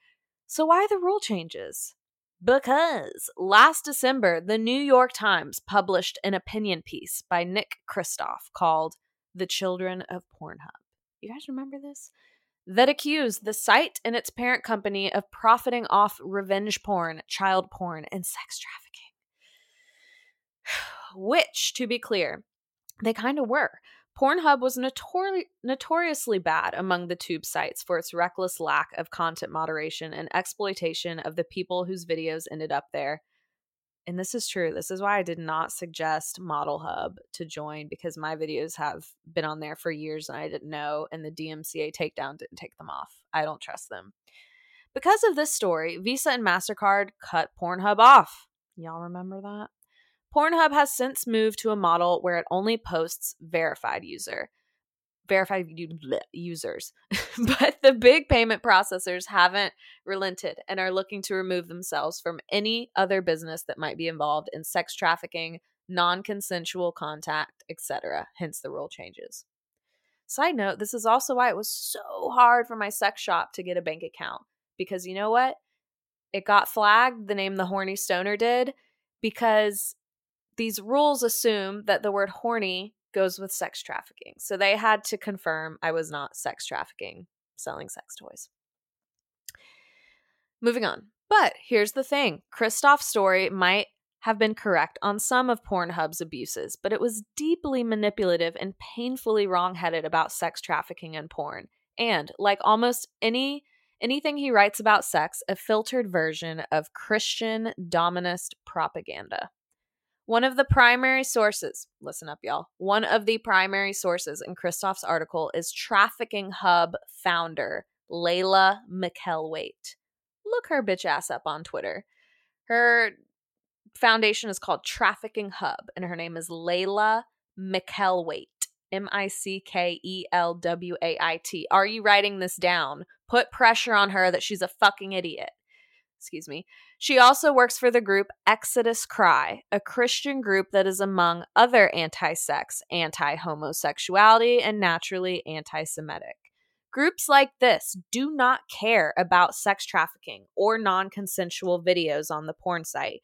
So, why the rule changes? Because last December, the New York Times published an opinion piece by Nick Kristof called The Children of Pornhub. You guys remember this? That accused the site and its parent company of profiting off revenge porn, child porn, and sex trafficking. Which, to be clear, they kind of were. Pornhub was notori- notoriously bad among the tube sites for its reckless lack of content moderation and exploitation of the people whose videos ended up there. And this is true. This is why I did not suggest Model Hub to join because my videos have been on there for years and I didn't know, and the DMCA takedown didn't take them off. I don't trust them. Because of this story, Visa and MasterCard cut Pornhub off. Y'all remember that? Pornhub has since moved to a model where it only posts verified user verified users. but the big payment processors haven't relented and are looking to remove themselves from any other business that might be involved in sex trafficking, non-consensual contact, etc. Hence the rule changes. Side note, this is also why it was so hard for my sex shop to get a bank account because you know what? It got flagged the name the horny stoner did because these rules assume that the word horny goes with sex trafficking. So they had to confirm I was not sex trafficking, selling sex toys. Moving on. But here's the thing Kristof's story might have been correct on some of Pornhub's abuses, but it was deeply manipulative and painfully wrongheaded about sex trafficking and porn. And like almost any anything he writes about sex, a filtered version of Christian dominist propaganda. One of the primary sources, listen up, y'all. One of the primary sources in Kristof's article is Trafficking Hub founder Laila Mickelwait. Look her bitch ass up on Twitter. Her foundation is called Trafficking Hub, and her name is Laila Mickelwait. M I C K E L W A I T. Are you writing this down? Put pressure on her that she's a fucking idiot excuse me. She also works for the group Exodus Cry, a Christian group that is among other anti sex, anti homosexuality, and naturally anti Semitic. Groups like this do not care about sex trafficking or non consensual videos on the porn site.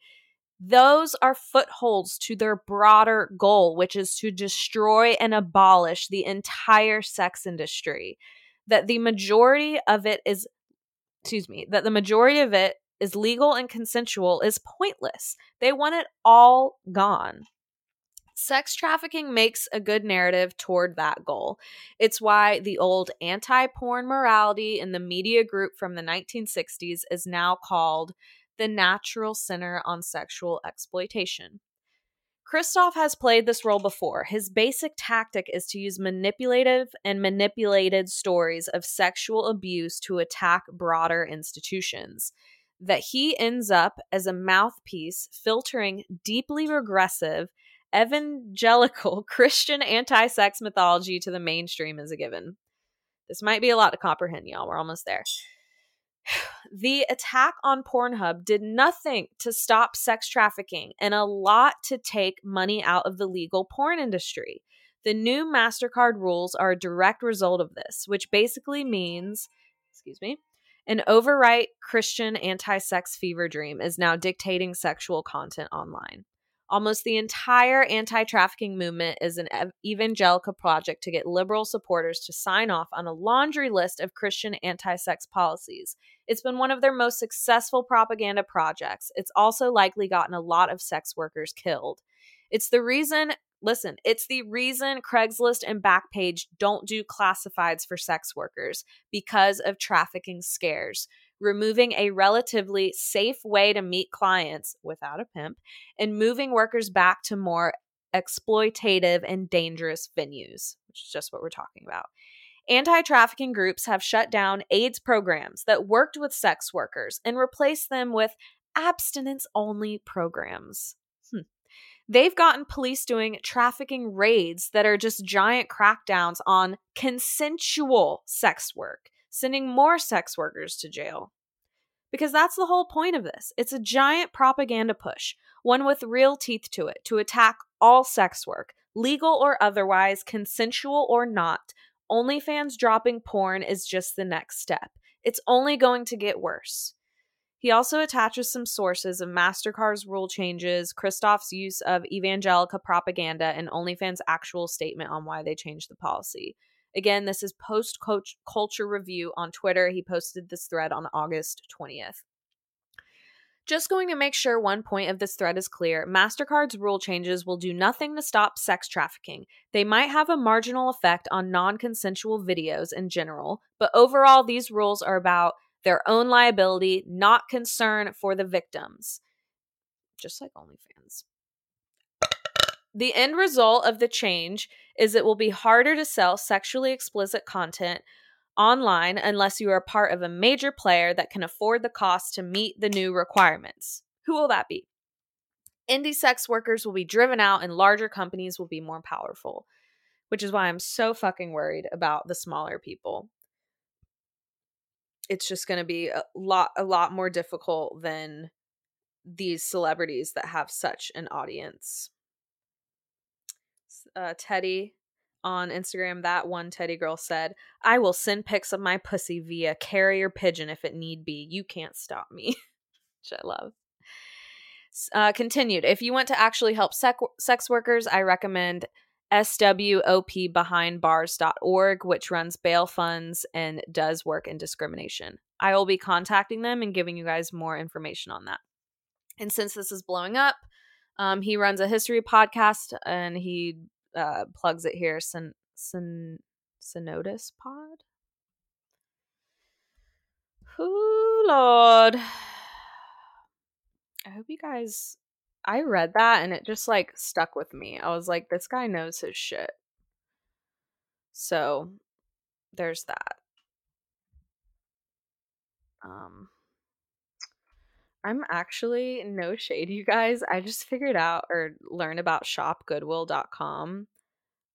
Those are footholds to their broader goal, which is to destroy and abolish the entire sex industry. That the majority of it is, excuse me, that the majority of it is legal and consensual is pointless. They want it all gone. Sex trafficking makes a good narrative toward that goal. It's why the old anti porn morality in the media group from the 1960s is now called the Natural Center on Sexual Exploitation. Kristof has played this role before. His basic tactic is to use manipulative and manipulated stories of sexual abuse to attack broader institutions that he ends up as a mouthpiece filtering deeply regressive evangelical Christian anti sex mythology to the mainstream as a given. This might be a lot to comprehend, y'all. We're almost there. The attack on Pornhub did nothing to stop sex trafficking and a lot to take money out of the legal porn industry. The new MasterCard rules are a direct result of this, which basically means, excuse me, an overright Christian anti sex fever dream is now dictating sexual content online. Almost the entire anti trafficking movement is an evangelical project to get liberal supporters to sign off on a laundry list of Christian anti sex policies. It's been one of their most successful propaganda projects. It's also likely gotten a lot of sex workers killed. It's the reason Listen, it's the reason Craigslist and Backpage don't do classifieds for sex workers because of trafficking scares, removing a relatively safe way to meet clients without a pimp and moving workers back to more exploitative and dangerous venues, which is just what we're talking about. Anti trafficking groups have shut down AIDS programs that worked with sex workers and replaced them with abstinence only programs. They've gotten police doing trafficking raids that are just giant crackdowns on consensual sex work, sending more sex workers to jail. Because that's the whole point of this. It's a giant propaganda push, one with real teeth to it, to attack all sex work, legal or otherwise, consensual or not. OnlyFans dropping porn is just the next step. It's only going to get worse. He also attaches some sources of MasterCard's rule changes, Kristof's use of evangelica propaganda, and OnlyFans' actual statement on why they changed the policy. Again, this is post culture review on Twitter. He posted this thread on August 20th. Just going to make sure one point of this thread is clear MasterCard's rule changes will do nothing to stop sex trafficking. They might have a marginal effect on non consensual videos in general, but overall, these rules are about their own liability, not concern for the victims. Just like OnlyFans. The end result of the change is it will be harder to sell sexually explicit content online unless you are part of a major player that can afford the cost to meet the new requirements. Who will that be? Indie sex workers will be driven out and larger companies will be more powerful. which is why I'm so fucking worried about the smaller people. It's just going to be a lot a lot more difficult than these celebrities that have such an audience. Uh, Teddy on Instagram, that one Teddy girl said, I will send pics of my pussy via carrier pigeon if it need be. You can't stop me. Which I love. Uh, continued. If you want to actually help sec- sex workers, I recommend swopbehindbars.org, which runs bail funds and does work in discrimination. I will be contacting them and giving you guys more information on that. And since this is blowing up, um, he runs a history podcast and he uh, plugs it here. Syn- Syn- Synodus Pod? Ooh, Lord. I hope you guys I read that and it just like stuck with me. I was like, this guy knows his shit. So there's that. Um I'm actually no shade, you guys. I just figured out or learned about shopgoodwill.com.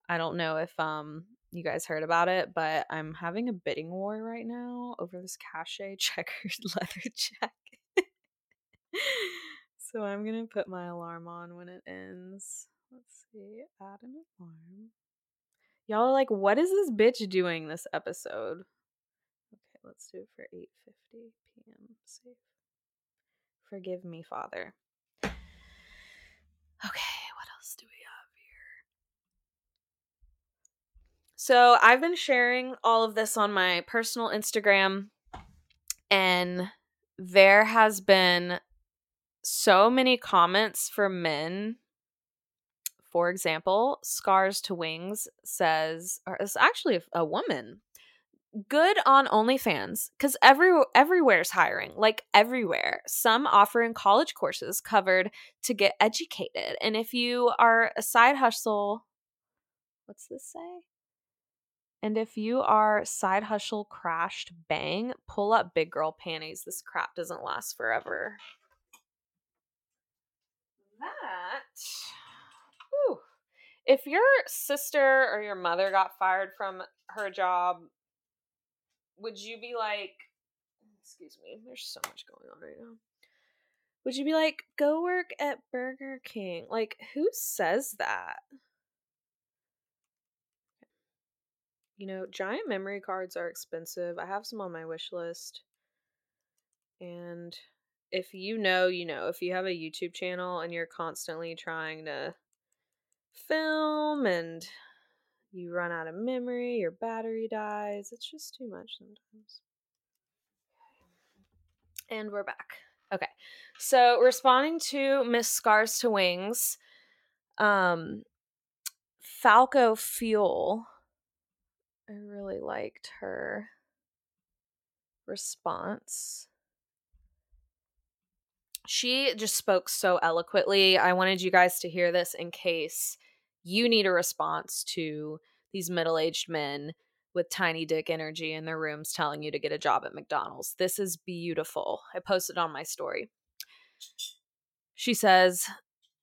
I don't know if um you guys heard about it, but I'm having a bidding war right now over this cachet checkered leather jacket. So I'm gonna put my alarm on when it ends. Let's see, add an alarm. Y'all are like, what is this bitch doing this episode? Okay, let's do it for 8:50 p.m. Safe. Forgive me, Father. Okay, what else do we have here? So I've been sharing all of this on my personal Instagram, and there has been so many comments from men. For example, Scars to Wings says, or it's actually a, a woman. Good on OnlyFans because every everywhere's hiring, like everywhere. Some offering college courses covered to get educated, and if you are a side hustle, what's this say? And if you are side hustle crashed bang, pull up big girl panties. This crap doesn't last forever that, whew, if your sister or your mother got fired from her job, would you be like, excuse me, there's so much going on right now. Would you be like, go work at Burger King? Like, who says that? You know, giant memory cards are expensive. I have some on my wish list. And if you know, you know, if you have a YouTube channel and you're constantly trying to film and you run out of memory, your battery dies, it's just too much sometimes. And we're back. Okay. So, responding to Miss Scars to Wings, um Falco Fuel I really liked her response she just spoke so eloquently. I wanted you guys to hear this in case you need a response to these middle aged men with tiny dick energy in their rooms telling you to get a job at McDonald's. This is beautiful. I posted on my story. She says,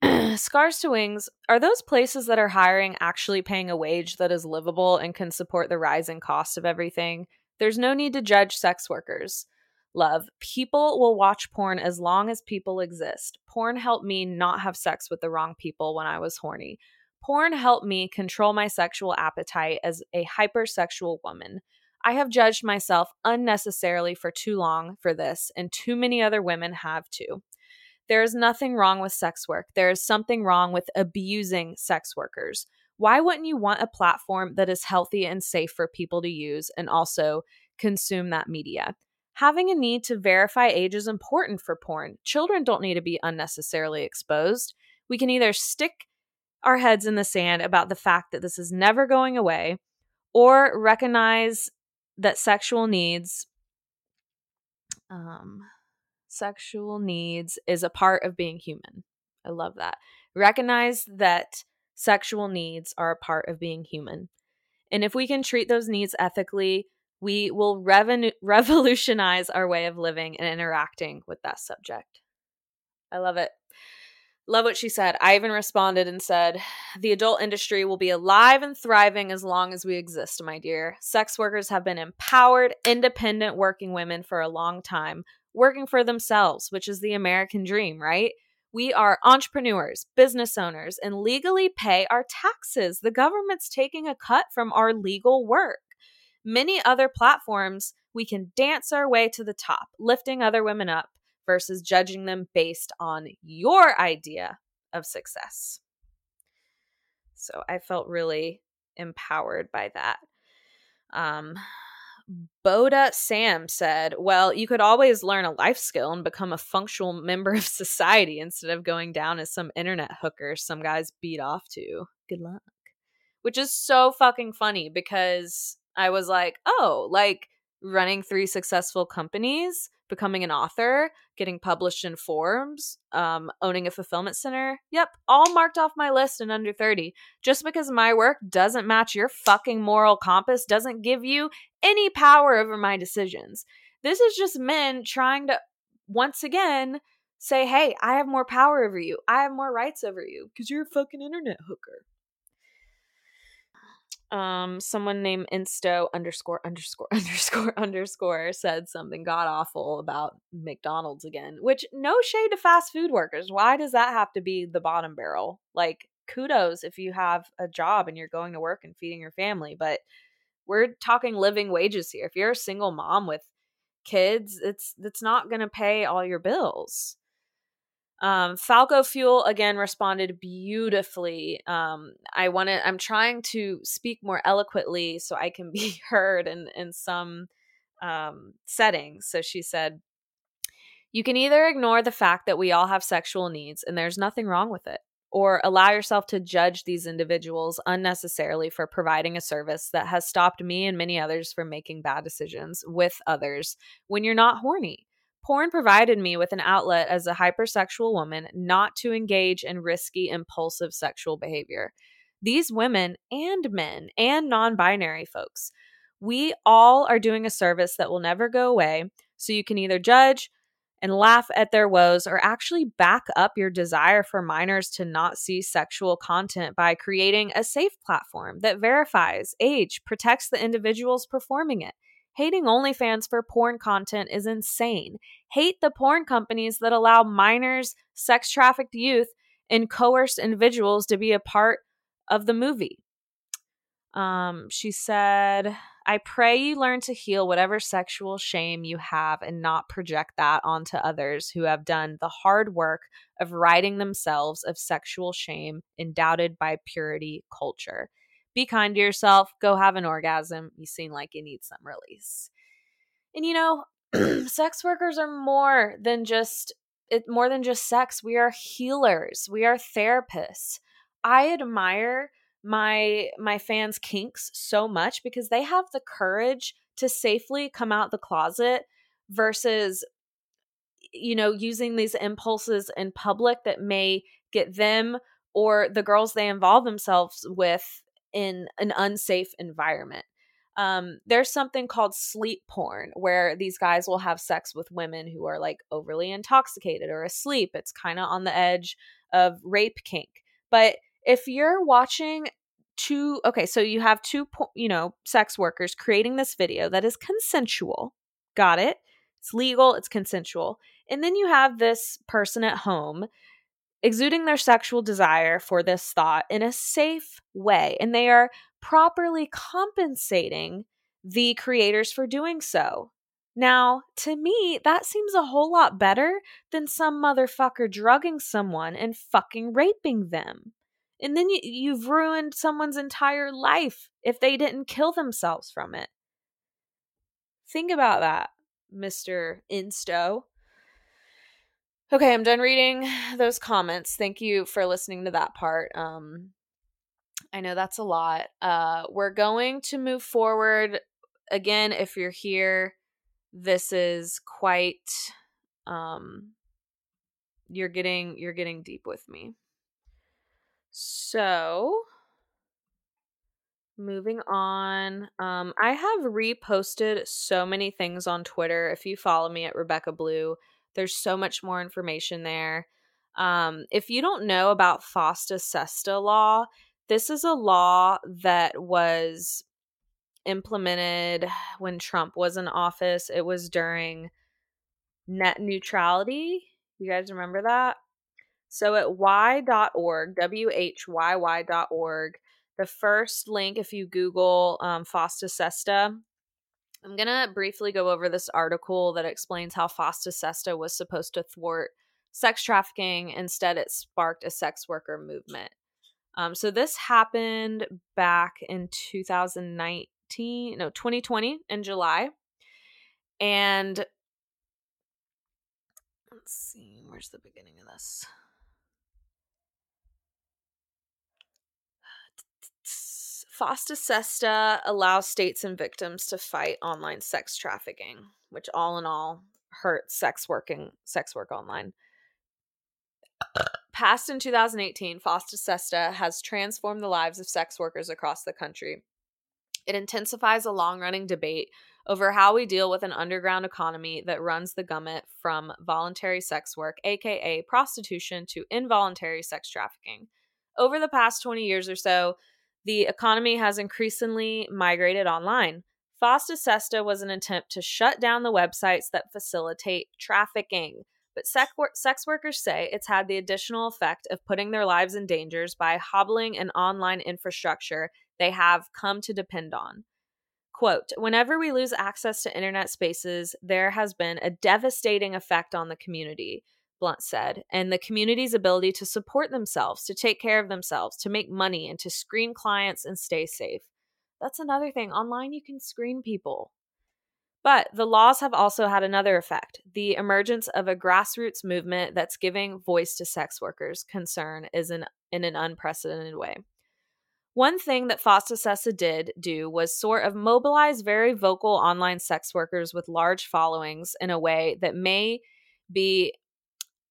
Scars to Wings, are those places that are hiring actually paying a wage that is livable and can support the rising cost of everything? There's no need to judge sex workers love. People will watch porn as long as people exist. Porn helped me not have sex with the wrong people when I was horny. Porn helped me control my sexual appetite as a hypersexual woman. I have judged myself unnecessarily for too long for this, and too many other women have too. There is nothing wrong with sex work. There is something wrong with abusing sex workers. Why wouldn't you want a platform that is healthy and safe for people to use and also consume that media? Having a need to verify age is important for porn. Children don't need to be unnecessarily exposed. We can either stick our heads in the sand about the fact that this is never going away or recognize that sexual needs um sexual needs is a part of being human. I love that. Recognize that sexual needs are a part of being human. And if we can treat those needs ethically, we will revolutionize our way of living and interacting with that subject. I love it. Love what she said. I even responded and said, The adult industry will be alive and thriving as long as we exist, my dear. Sex workers have been empowered, independent working women for a long time, working for themselves, which is the American dream, right? We are entrepreneurs, business owners, and legally pay our taxes. The government's taking a cut from our legal work. Many other platforms, we can dance our way to the top, lifting other women up versus judging them based on your idea of success. So I felt really empowered by that. Um, Boda Sam said, Well, you could always learn a life skill and become a functional member of society instead of going down as some internet hooker some guys beat off to. Good luck. Which is so fucking funny because I was like, Oh, like running three successful companies becoming an author, getting published in Forbes, um, owning a fulfillment center. Yep, all marked off my list in under 30. Just because my work doesn't match your fucking moral compass doesn't give you any power over my decisions. This is just men trying to, once again, say, hey, I have more power over you. I have more rights over you because you're a fucking internet hooker um someone named insto underscore underscore underscore underscore said something god awful about mcdonald's again which no shade to fast food workers. Why does that have to be the bottom barrel? Like kudos if you have a job and you're going to work and feeding your family but we're talking living wages here. If you're a single mom with kids it's it's not going to pay all your bills um, Falco Fuel again responded beautifully. Um, I want to. I'm trying to speak more eloquently so I can be heard in in some um, settings. So she said, "You can either ignore the fact that we all have sexual needs, and there's nothing wrong with it." Or allow yourself to judge these individuals unnecessarily for providing a service that has stopped me and many others from making bad decisions with others when you're not horny Porn provided me with an outlet as a hypersexual woman not to engage in risky, impulsive sexual behavior. These women and men and non binary folks, we all are doing a service that will never go away. So you can either judge and laugh at their woes or actually back up your desire for minors to not see sexual content by creating a safe platform that verifies age, protects the individuals performing it, Hating OnlyFans for porn content is insane. Hate the porn companies that allow minors, sex trafficked youth, and coerced individuals to be a part of the movie. Um, she said, I pray you learn to heal whatever sexual shame you have and not project that onto others who have done the hard work of righting themselves of sexual shame endowed by purity culture. Be kind to yourself. Go have an orgasm. You seem like you need some release. And you know, sex workers are more than just it more than just sex. We are healers. We are therapists. I admire my my fans kinks so much because they have the courage to safely come out the closet versus you know using these impulses in public that may get them or the girls they involve themselves with in an unsafe environment. Um, there's something called sleep porn where these guys will have sex with women who are like overly intoxicated or asleep. It's kind of on the edge of rape kink. But if you're watching two, okay, so you have two, you know, sex workers creating this video that is consensual. Got it? It's legal, it's consensual. And then you have this person at home exuding their sexual desire for this thought in a safe way, and they are properly compensating the creators for doing so. Now, to me, that seems a whole lot better than some motherfucker drugging someone and fucking raping them. And then you, you've ruined someone's entire life if they didn't kill themselves from it. Think about that, Mr. Insto. Okay, I'm done reading those comments. Thank you for listening to that part. Um I know that's a lot. Uh we're going to move forward again if you're here this is quite um you're getting you're getting deep with me. So, moving on. Um I have reposted so many things on Twitter. If you follow me at Rebekka Blue, there's so much more information there. Um, if you don't know about FOSTA SESTA law, this is a law that was implemented when Trump was in office. It was during net neutrality. You guys remember that? So at Y.org, the first link, if you Google um, FOSTA SESTA, I'm going to briefly go over this article that explains how FOSTA SESTA was supposed to thwart sex trafficking. Instead, it sparked a sex worker movement. Um, so this happened back in 2019, no, 2020 in July. And let's see, where's the beginning of this? FOSTA SESTA allows states and victims to fight online sex trafficking, which all in all hurts sex working sex work online. Passed in 2018, FOSTA SESTA has transformed the lives of sex workers across the country. It intensifies a long running debate over how we deal with an underground economy that runs the gamut from voluntary sex work, aka prostitution, to involuntary sex trafficking. Over the past 20 years or so, the economy has increasingly migrated online. FOSTA SESTA was an attempt to shut down the websites that facilitate trafficking. But sex workers say it's had the additional effect of putting their lives in dangers by hobbling an online infrastructure they have come to depend on. Quote Whenever we lose access to internet spaces, there has been a devastating effect on the community. Blunt said, and the community's ability to support themselves, to take care of themselves, to make money, and to screen clients and stay safe. That's another thing. Online, you can screen people. But the laws have also had another effect. The emergence of a grassroots movement that's giving voice to sex workers' concern is in, in an unprecedented way. One thing that FOSTA did do was sort of mobilize very vocal online sex workers with large followings in a way that may be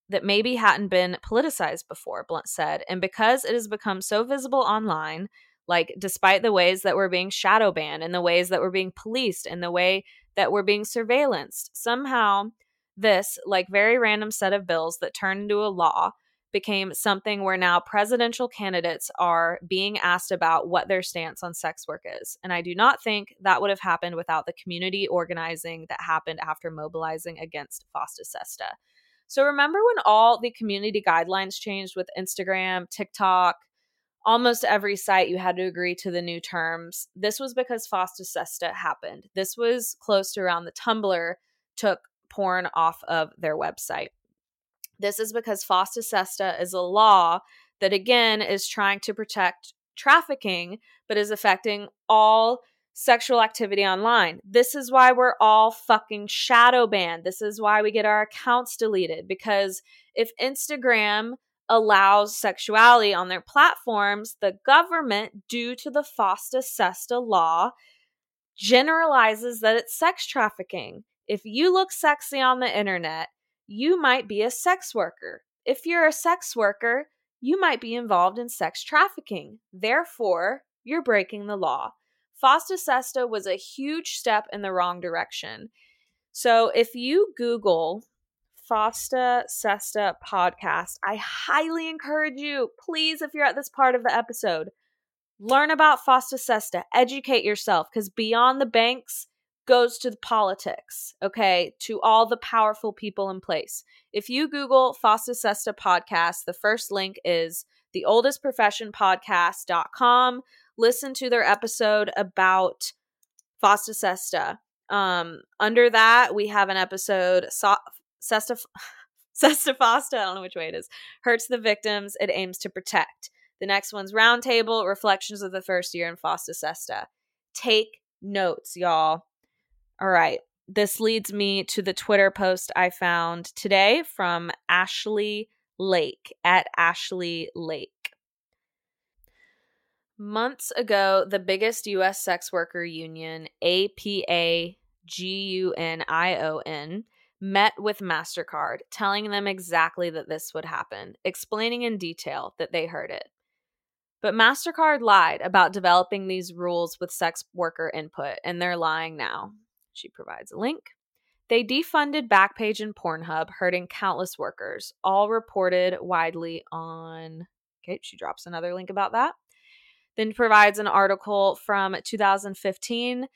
that maybe hadn't been politicized before, Blunt said. And because it has become so visible online, like despite the ways that we're being shadow banned and the ways that we're being policed and the way that we're being surveillanced, somehow this, like very random set of bills that turned into a law, became something where now presidential candidates are being asked about what their stance on sex work is. And I do not think that would have happened without the community organizing that happened after mobilizing against FOSTA SESTA. So remember when all the community guidelines changed with Instagram, TikTok, almost every site you had to agree to the new terms. This was because FOSTA SESTA happened. This was close to around the Tumblr took porn off of their website. This is because FOSTA SESTA is a law that again is trying to protect trafficking but is affecting all sexual activity online. This is why we're all fucking shadow banned. This is why we get our accounts deleted because if Instagram allows sexuality on their platforms, the government, due to the FOSTA SESTA law, generalizes that it's sex trafficking. If you look sexy on the internet, you might be a sex worker. If you're a sex worker, you might be involved in sex trafficking. Therefore, you're breaking the law. FOSTA SESTA was a huge step in the wrong direction. So if you Google FOSTA SESTA podcast, I highly encourage you, please, if you're at this part of the episode, learn about FOSTA SESTA, educate yourself, because beyond the banks goes to the politics, okay, to all the powerful people in place. If you Google FOSTA SESTA podcast, the first link is the oldest profession podcast.com listen to their episode about FOSTA SESTA. Um, under that, we have an episode, so- Sesta, Sesta FOSTA, I don't know which way it is, hurts the victims it aims to protect. The next one's Roundtable, Reflections of the First Year in FOSTA SESTA. Take notes, y'all. All right. This leads me to the Twitter post I found today from Ashley Lake at Ashley Lake. Months ago, the biggest U.S. sex worker union, APAG union, met with MasterCard, telling them exactly that this would happen, explaining in detail that they heard it. But MasterCard lied about developing these rules with sex worker input, and they're lying now. She provides a link. They defunded Backpage and Pornhub, hurting countless workers, all reported widely on. Okay, she drops another link about that. Then provides an article from 2015.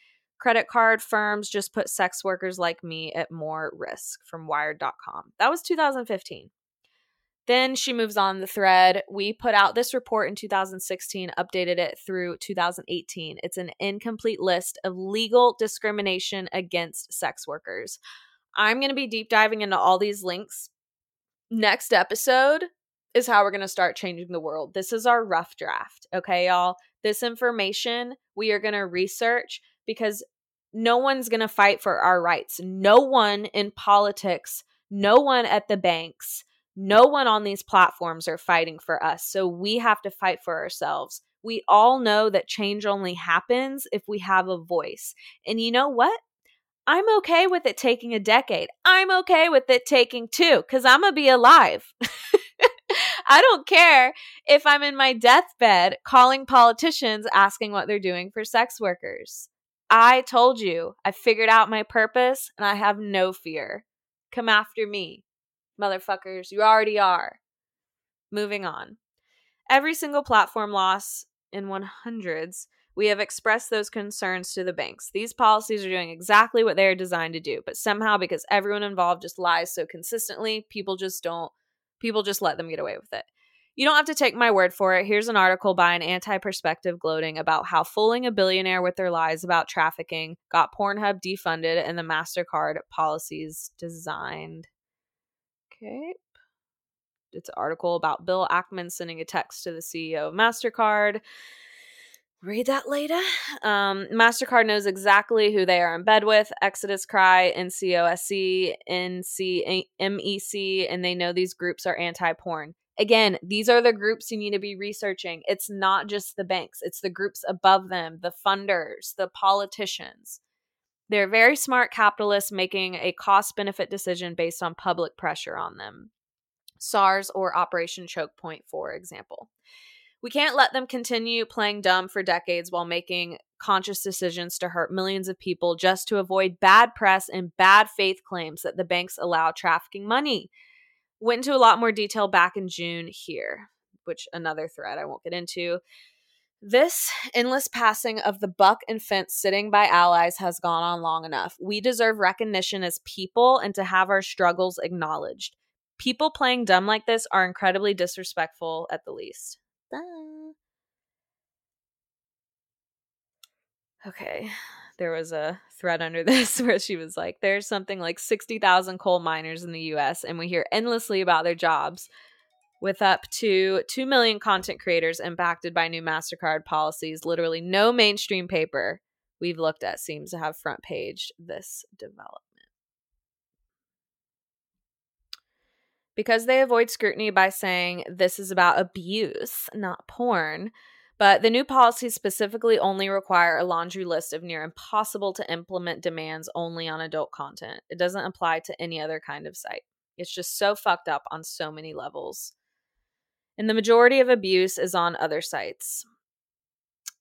Credit card firms just put sex workers like me at more risk from wired.com. That was 2015. Then she moves on the thread. We put out this report in 2016, updated it through 2018. It's an incomplete list of legal discrimination against sex workers. I'm going to be deep diving into all these links. Next episode is how we're going to start changing the world. This is our rough draft. Okay, y'all. This information we are going to research because no one's going to fight for our rights. No one in politics, no one at the banks no one on these platforms are fighting for us. So we have to fight for ourselves. We all know that change only happens if we have a voice. And you know what? I'm okay with it taking a decade. I'm okay with it taking two because I'm going to be alive. I don't care if I'm in my deathbed calling politicians asking what they're doing for sex workers. I told you I figured out my purpose and I have no fear. Come after me motherfuckers. You already are. Moving on. Every single platform loss in 100s, we have expressed those concerns to the banks. These policies are doing exactly what they are designed to do, but somehow because everyone involved just lies so consistently, people just don't people just let them get away with it. You don't have to take my word for it. Here's an article by an anti perspective gloating about how fooling a billionaire with their lies about trafficking got Pornhub defunded and the MasterCard policies designed. Okay. It's an article about Bill Ackman sending a text to the CEO of MasterCard. Read that later. Um, MasterCard knows exactly who they are in bed with Exodus Cry, NCOSE, NCMEC, and they know these groups are anti porn. Again, these are the groups you need to be researching. It's not just the banks, it's the groups above them, the funders, the politicians. They're very smart capitalists making a cost benefit decision based on public pressure on them. SARS or Operation Choke Point, for example. We can't let them continue playing dumb for decades while making conscious decisions to hurt millions of people just to avoid bad press and bad faith claims that the banks allow trafficking money. Went into a lot more detail back in June here, which another thread I won't get into. This endless passing of the buck and fence sitting by allies has gone on long enough. We deserve recognition as people and to have our struggles acknowledged. People playing dumb like this are incredibly disrespectful at the least. Okay, there was a thread under this where she was like, There's something like 60,000 coal miners in the US, and we hear endlessly about their jobs with up to 2 million content creators impacted by new MasterCard policies. Literally, no mainstream paper we've looked at seems to have front page this development. Because they avoid scrutiny by saying this is about abuse, not porn. But the new policies specifically only require a laundry list of near impossible to implement demands only on adult content. It doesn't apply to any other kind of site. It's just so fucked up on so many levels. And the majority of abuse is on other sites.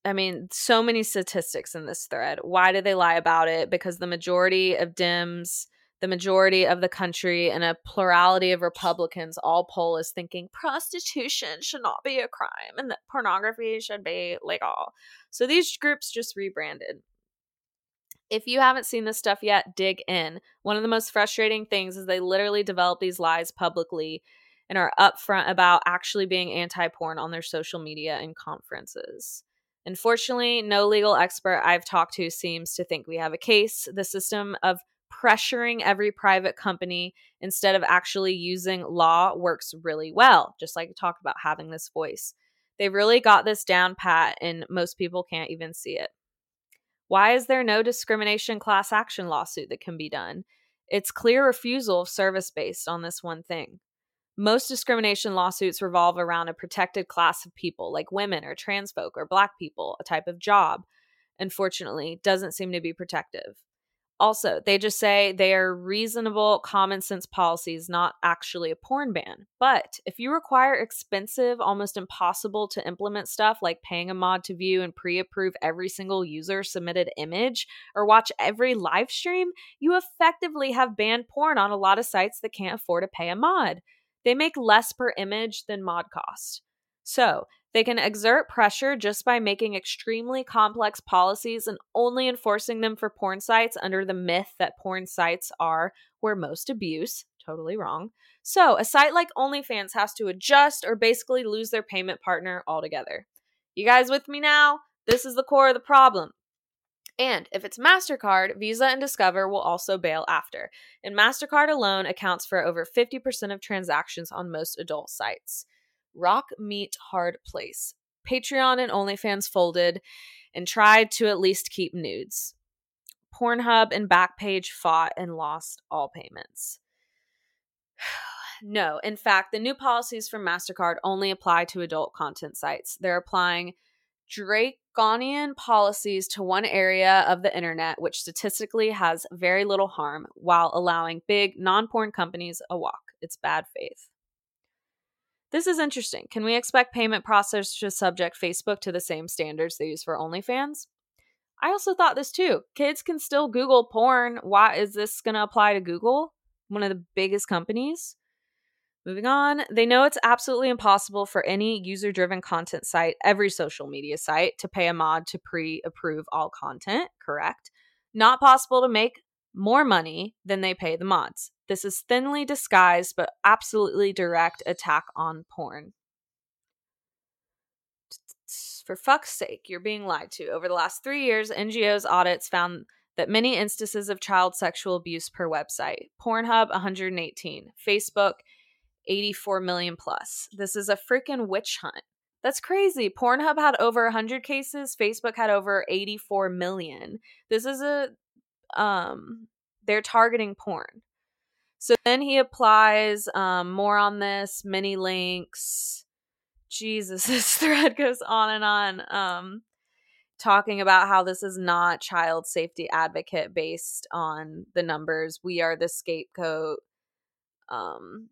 I mean, so many statistics in this thread. Why do they lie about it? Because the majority of Dems, the majority of the country, and a plurality of Republicans all poll is thinking prostitution should not be a crime and that pornography should be legal. So these groups just rebranded. If you haven't seen this stuff yet, dig in. One of the most frustrating things is they literally develop these lies publicly and are upfront about actually being anti porn on their social media and conferences. Unfortunately, no legal expert I've talked to seems to think we have a case. The system of pressuring every private company instead of actually using law works really well, just like I talked about having this voice. They've really got this down pat, and most people can't even see it. Why is there no discrimination class action lawsuit that can be done? It's clear refusal of service based on this one thing. Most discrimination lawsuits revolve around a protected class of people, like women or trans folk or black people, a type of job, unfortunately, doesn't seem to be protective. Also, they just say they are reasonable, common sense policies, not actually a porn ban. But if you require expensive, almost impossible to implement stuff like paying a mod to view and pre approve every single user submitted image or watch every live stream, you effectively have banned porn on a lot of sites that can't afford to pay a mod. They make less per image than mod cost. So, they can exert pressure just by making extremely complex policies and only enforcing them for porn sites under the myth that porn sites are where most abuse. Totally wrong. So, a site like OnlyFans has to adjust or basically lose their payment partner altogether. You guys with me now? This is the core of the problem. And if it's MasterCard, Visa and Discover will also bail after. And MasterCard alone accounts for over 50% of transactions on most adult sites. Rock Meet Hard Place. Patreon and OnlyFans folded and tried to at least keep nudes. Pornhub and Backpage fought and lost all payments. no, in fact, the new policies from MasterCard only apply to adult content sites. They're applying draconian policies to one area of the internet, which statistically has very little harm, while allowing big non porn companies a walk. It's bad faith. This is interesting. Can we expect payment processors to subject Facebook to the same standards they use for OnlyFans? I also thought this too. Kids can still Google porn. Why is this going to apply to Google, one of the biggest companies? Moving on, they know it's absolutely impossible for any user driven content site, every social media site, to pay a mod to pre approve all content, correct? Not possible to make more money than they pay the mods. This is thinly disguised but absolutely direct attack on porn. For fuck's sake, you're being lied to. Over the last three years, NGOs' audits found that many instances of child sexual abuse per website. Pornhub, 118. Facebook, 84 million plus. This is a freaking witch hunt. That's crazy. Pornhub had over 100 cases, Facebook had over 84 million. This is a um they're targeting porn. So then he applies um, more on this, many links. Jesus, this thread goes on and on. Um, talking about how this is not child safety advocate based on the numbers. We are the scapegoat. Um,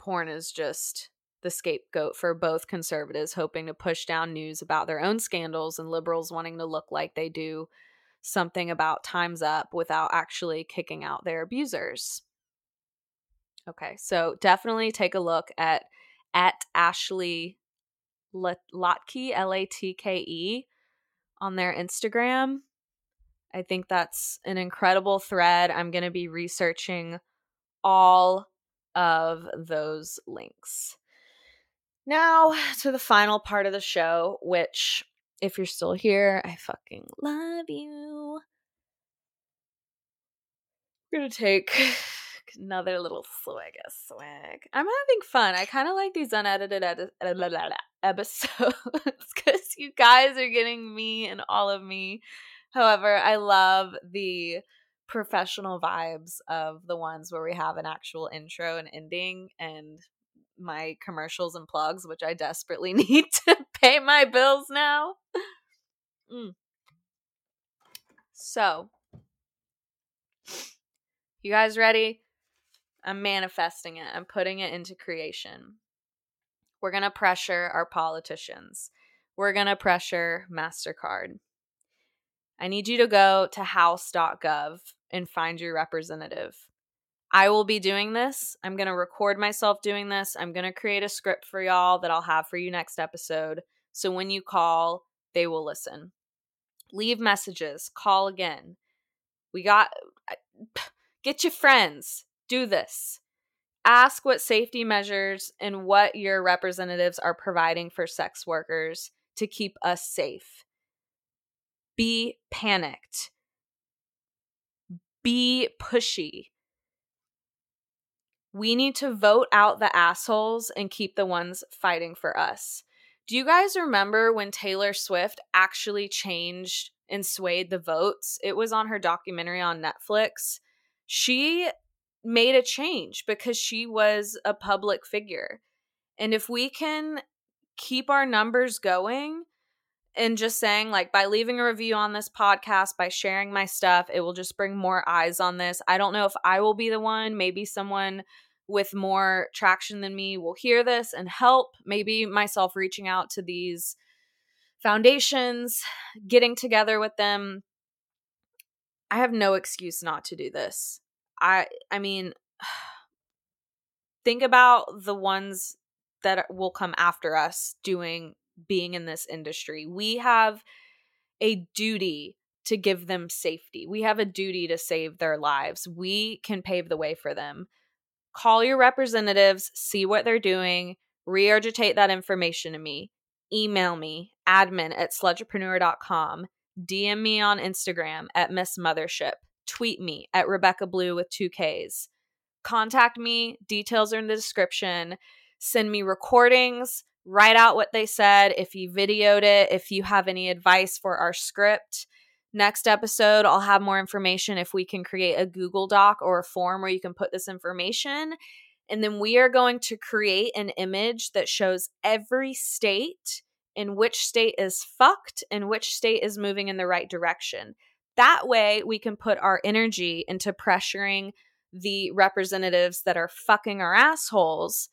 porn is just the scapegoat for both conservatives hoping to push down news about their own scandals and liberals wanting to look like they do something about time's up without actually kicking out their abusers. Okay, so definitely take a look at at Ashley Latke L A T K E on their Instagram. I think that's an incredible thread. I'm going to be researching all of those links. Now to the final part of the show, which if you're still here, I fucking love you. We're gonna take another little swag swag. I'm having fun. I kind of like these unedited edi- episodes because you guys are getting me and all of me. However, I love the professional vibes of the ones where we have an actual intro and ending and my commercials and plugs, which I desperately need to pay my bills now. Mm. So, you guys ready? I'm manifesting it. I'm putting it into creation. We're going to pressure our politicians. We're going to pressure MasterCard. I need you to go to house.gov and find your representative. I will be doing this. I'm going to record myself doing this. I'm going to create a script for y'all that I'll have for you next episode. So when you call, they will listen. Leave messages, call again. We got get your friends. Do this. Ask what safety measures and what your representatives are providing for sex workers to keep us safe. Be panicked. Be pushy we need to vote out the assholes and keep the ones fighting for us. Do you guys remember when Taylor Swift actually changed and swayed the votes? It was on her documentary on Netflix. She made a change because she was a public figure. And if we can keep our numbers going and just saying like by leaving a review on this podcast by sharing my stuff it will just bring more eyes on this i don't know if i will be the one maybe someone with more traction than me will hear this and help maybe myself reaching out to these foundations getting together with them i have no excuse not to do this i i mean think about the ones that will come after us doing being in this industry. We have a duty to give them safety. We have a duty to save their lives. We can pave the way for them. Call your representatives, see what they're doing, regurgitate that information to me. Email me, admin at slutrepreneur.com. DM me on Instagram at Miss Mothership. Tweet me at Rebekka Blue with two Ks. Contact me, details are in the description. Send me recordings, write out what they said, if you videoed it, if you have any advice for our script. Next episode, I'll have more information if we can create a Google Doc or a form where you can put this information. And then we are going to create an image that shows every state in which state is fucked and which state is moving in the right direction. That way, we can put our energy into pressuring the representatives that are fucking our assholes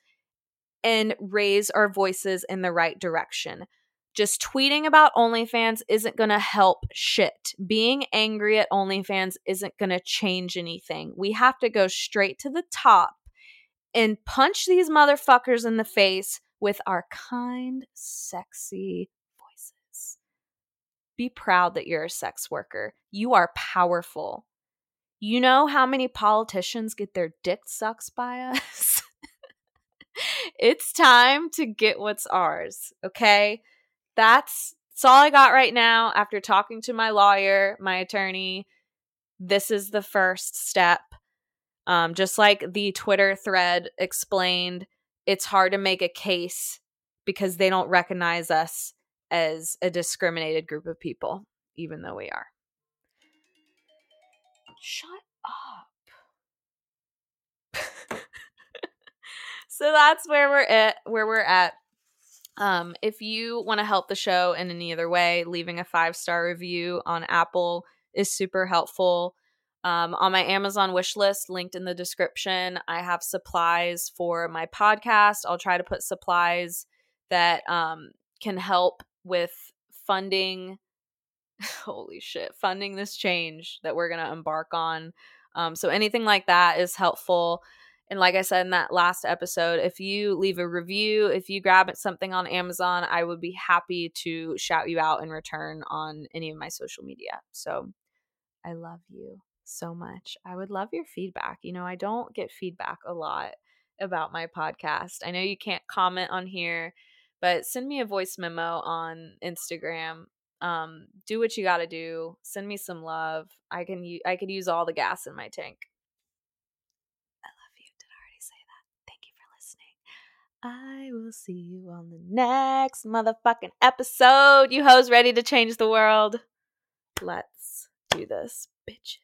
and raise our voices in the right direction. Just tweeting about OnlyFans isn't going to help shit. Being angry at OnlyFans isn't going to change anything. We have to go straight to the top and punch these motherfuckers in the face with our kind, sexy voices. Be proud that you're a sex worker. You are powerful. You know how many politicians get their dick sucked by us? it's time to get what's ours, okay? That's that's all I got right now after talking to my lawyer, my attorney. This is the first step. Um, just like the Twitter thread explained, it's hard to make a case because they don't recognize us as a discriminated group of people, even though we are. Shut up. so that's where we're at where we're at um, if you want to help the show in any other way leaving a five star review on apple is super helpful. Um, on my amazon wish list linked in the description i have supplies for my podcast. I'll try to put supplies that um, can help with funding holy shit funding this change that we're going to embark on. Um, so anything like that is helpful and like I said in that last episode, if you leave a review, if you grab something on Amazon, I would be happy to shout you out in return on any of my social media. So I love you so much. I would love your feedback. You know, I don't get feedback a lot about my podcast. I know you can't comment on here, but send me a voice memo on Instagram. Um, do what you got to do. Send me some love. I can I could use all the gas in my tank. I will see you on the next motherfucking episode. You hoes ready to change the world? Let's do this, bitches.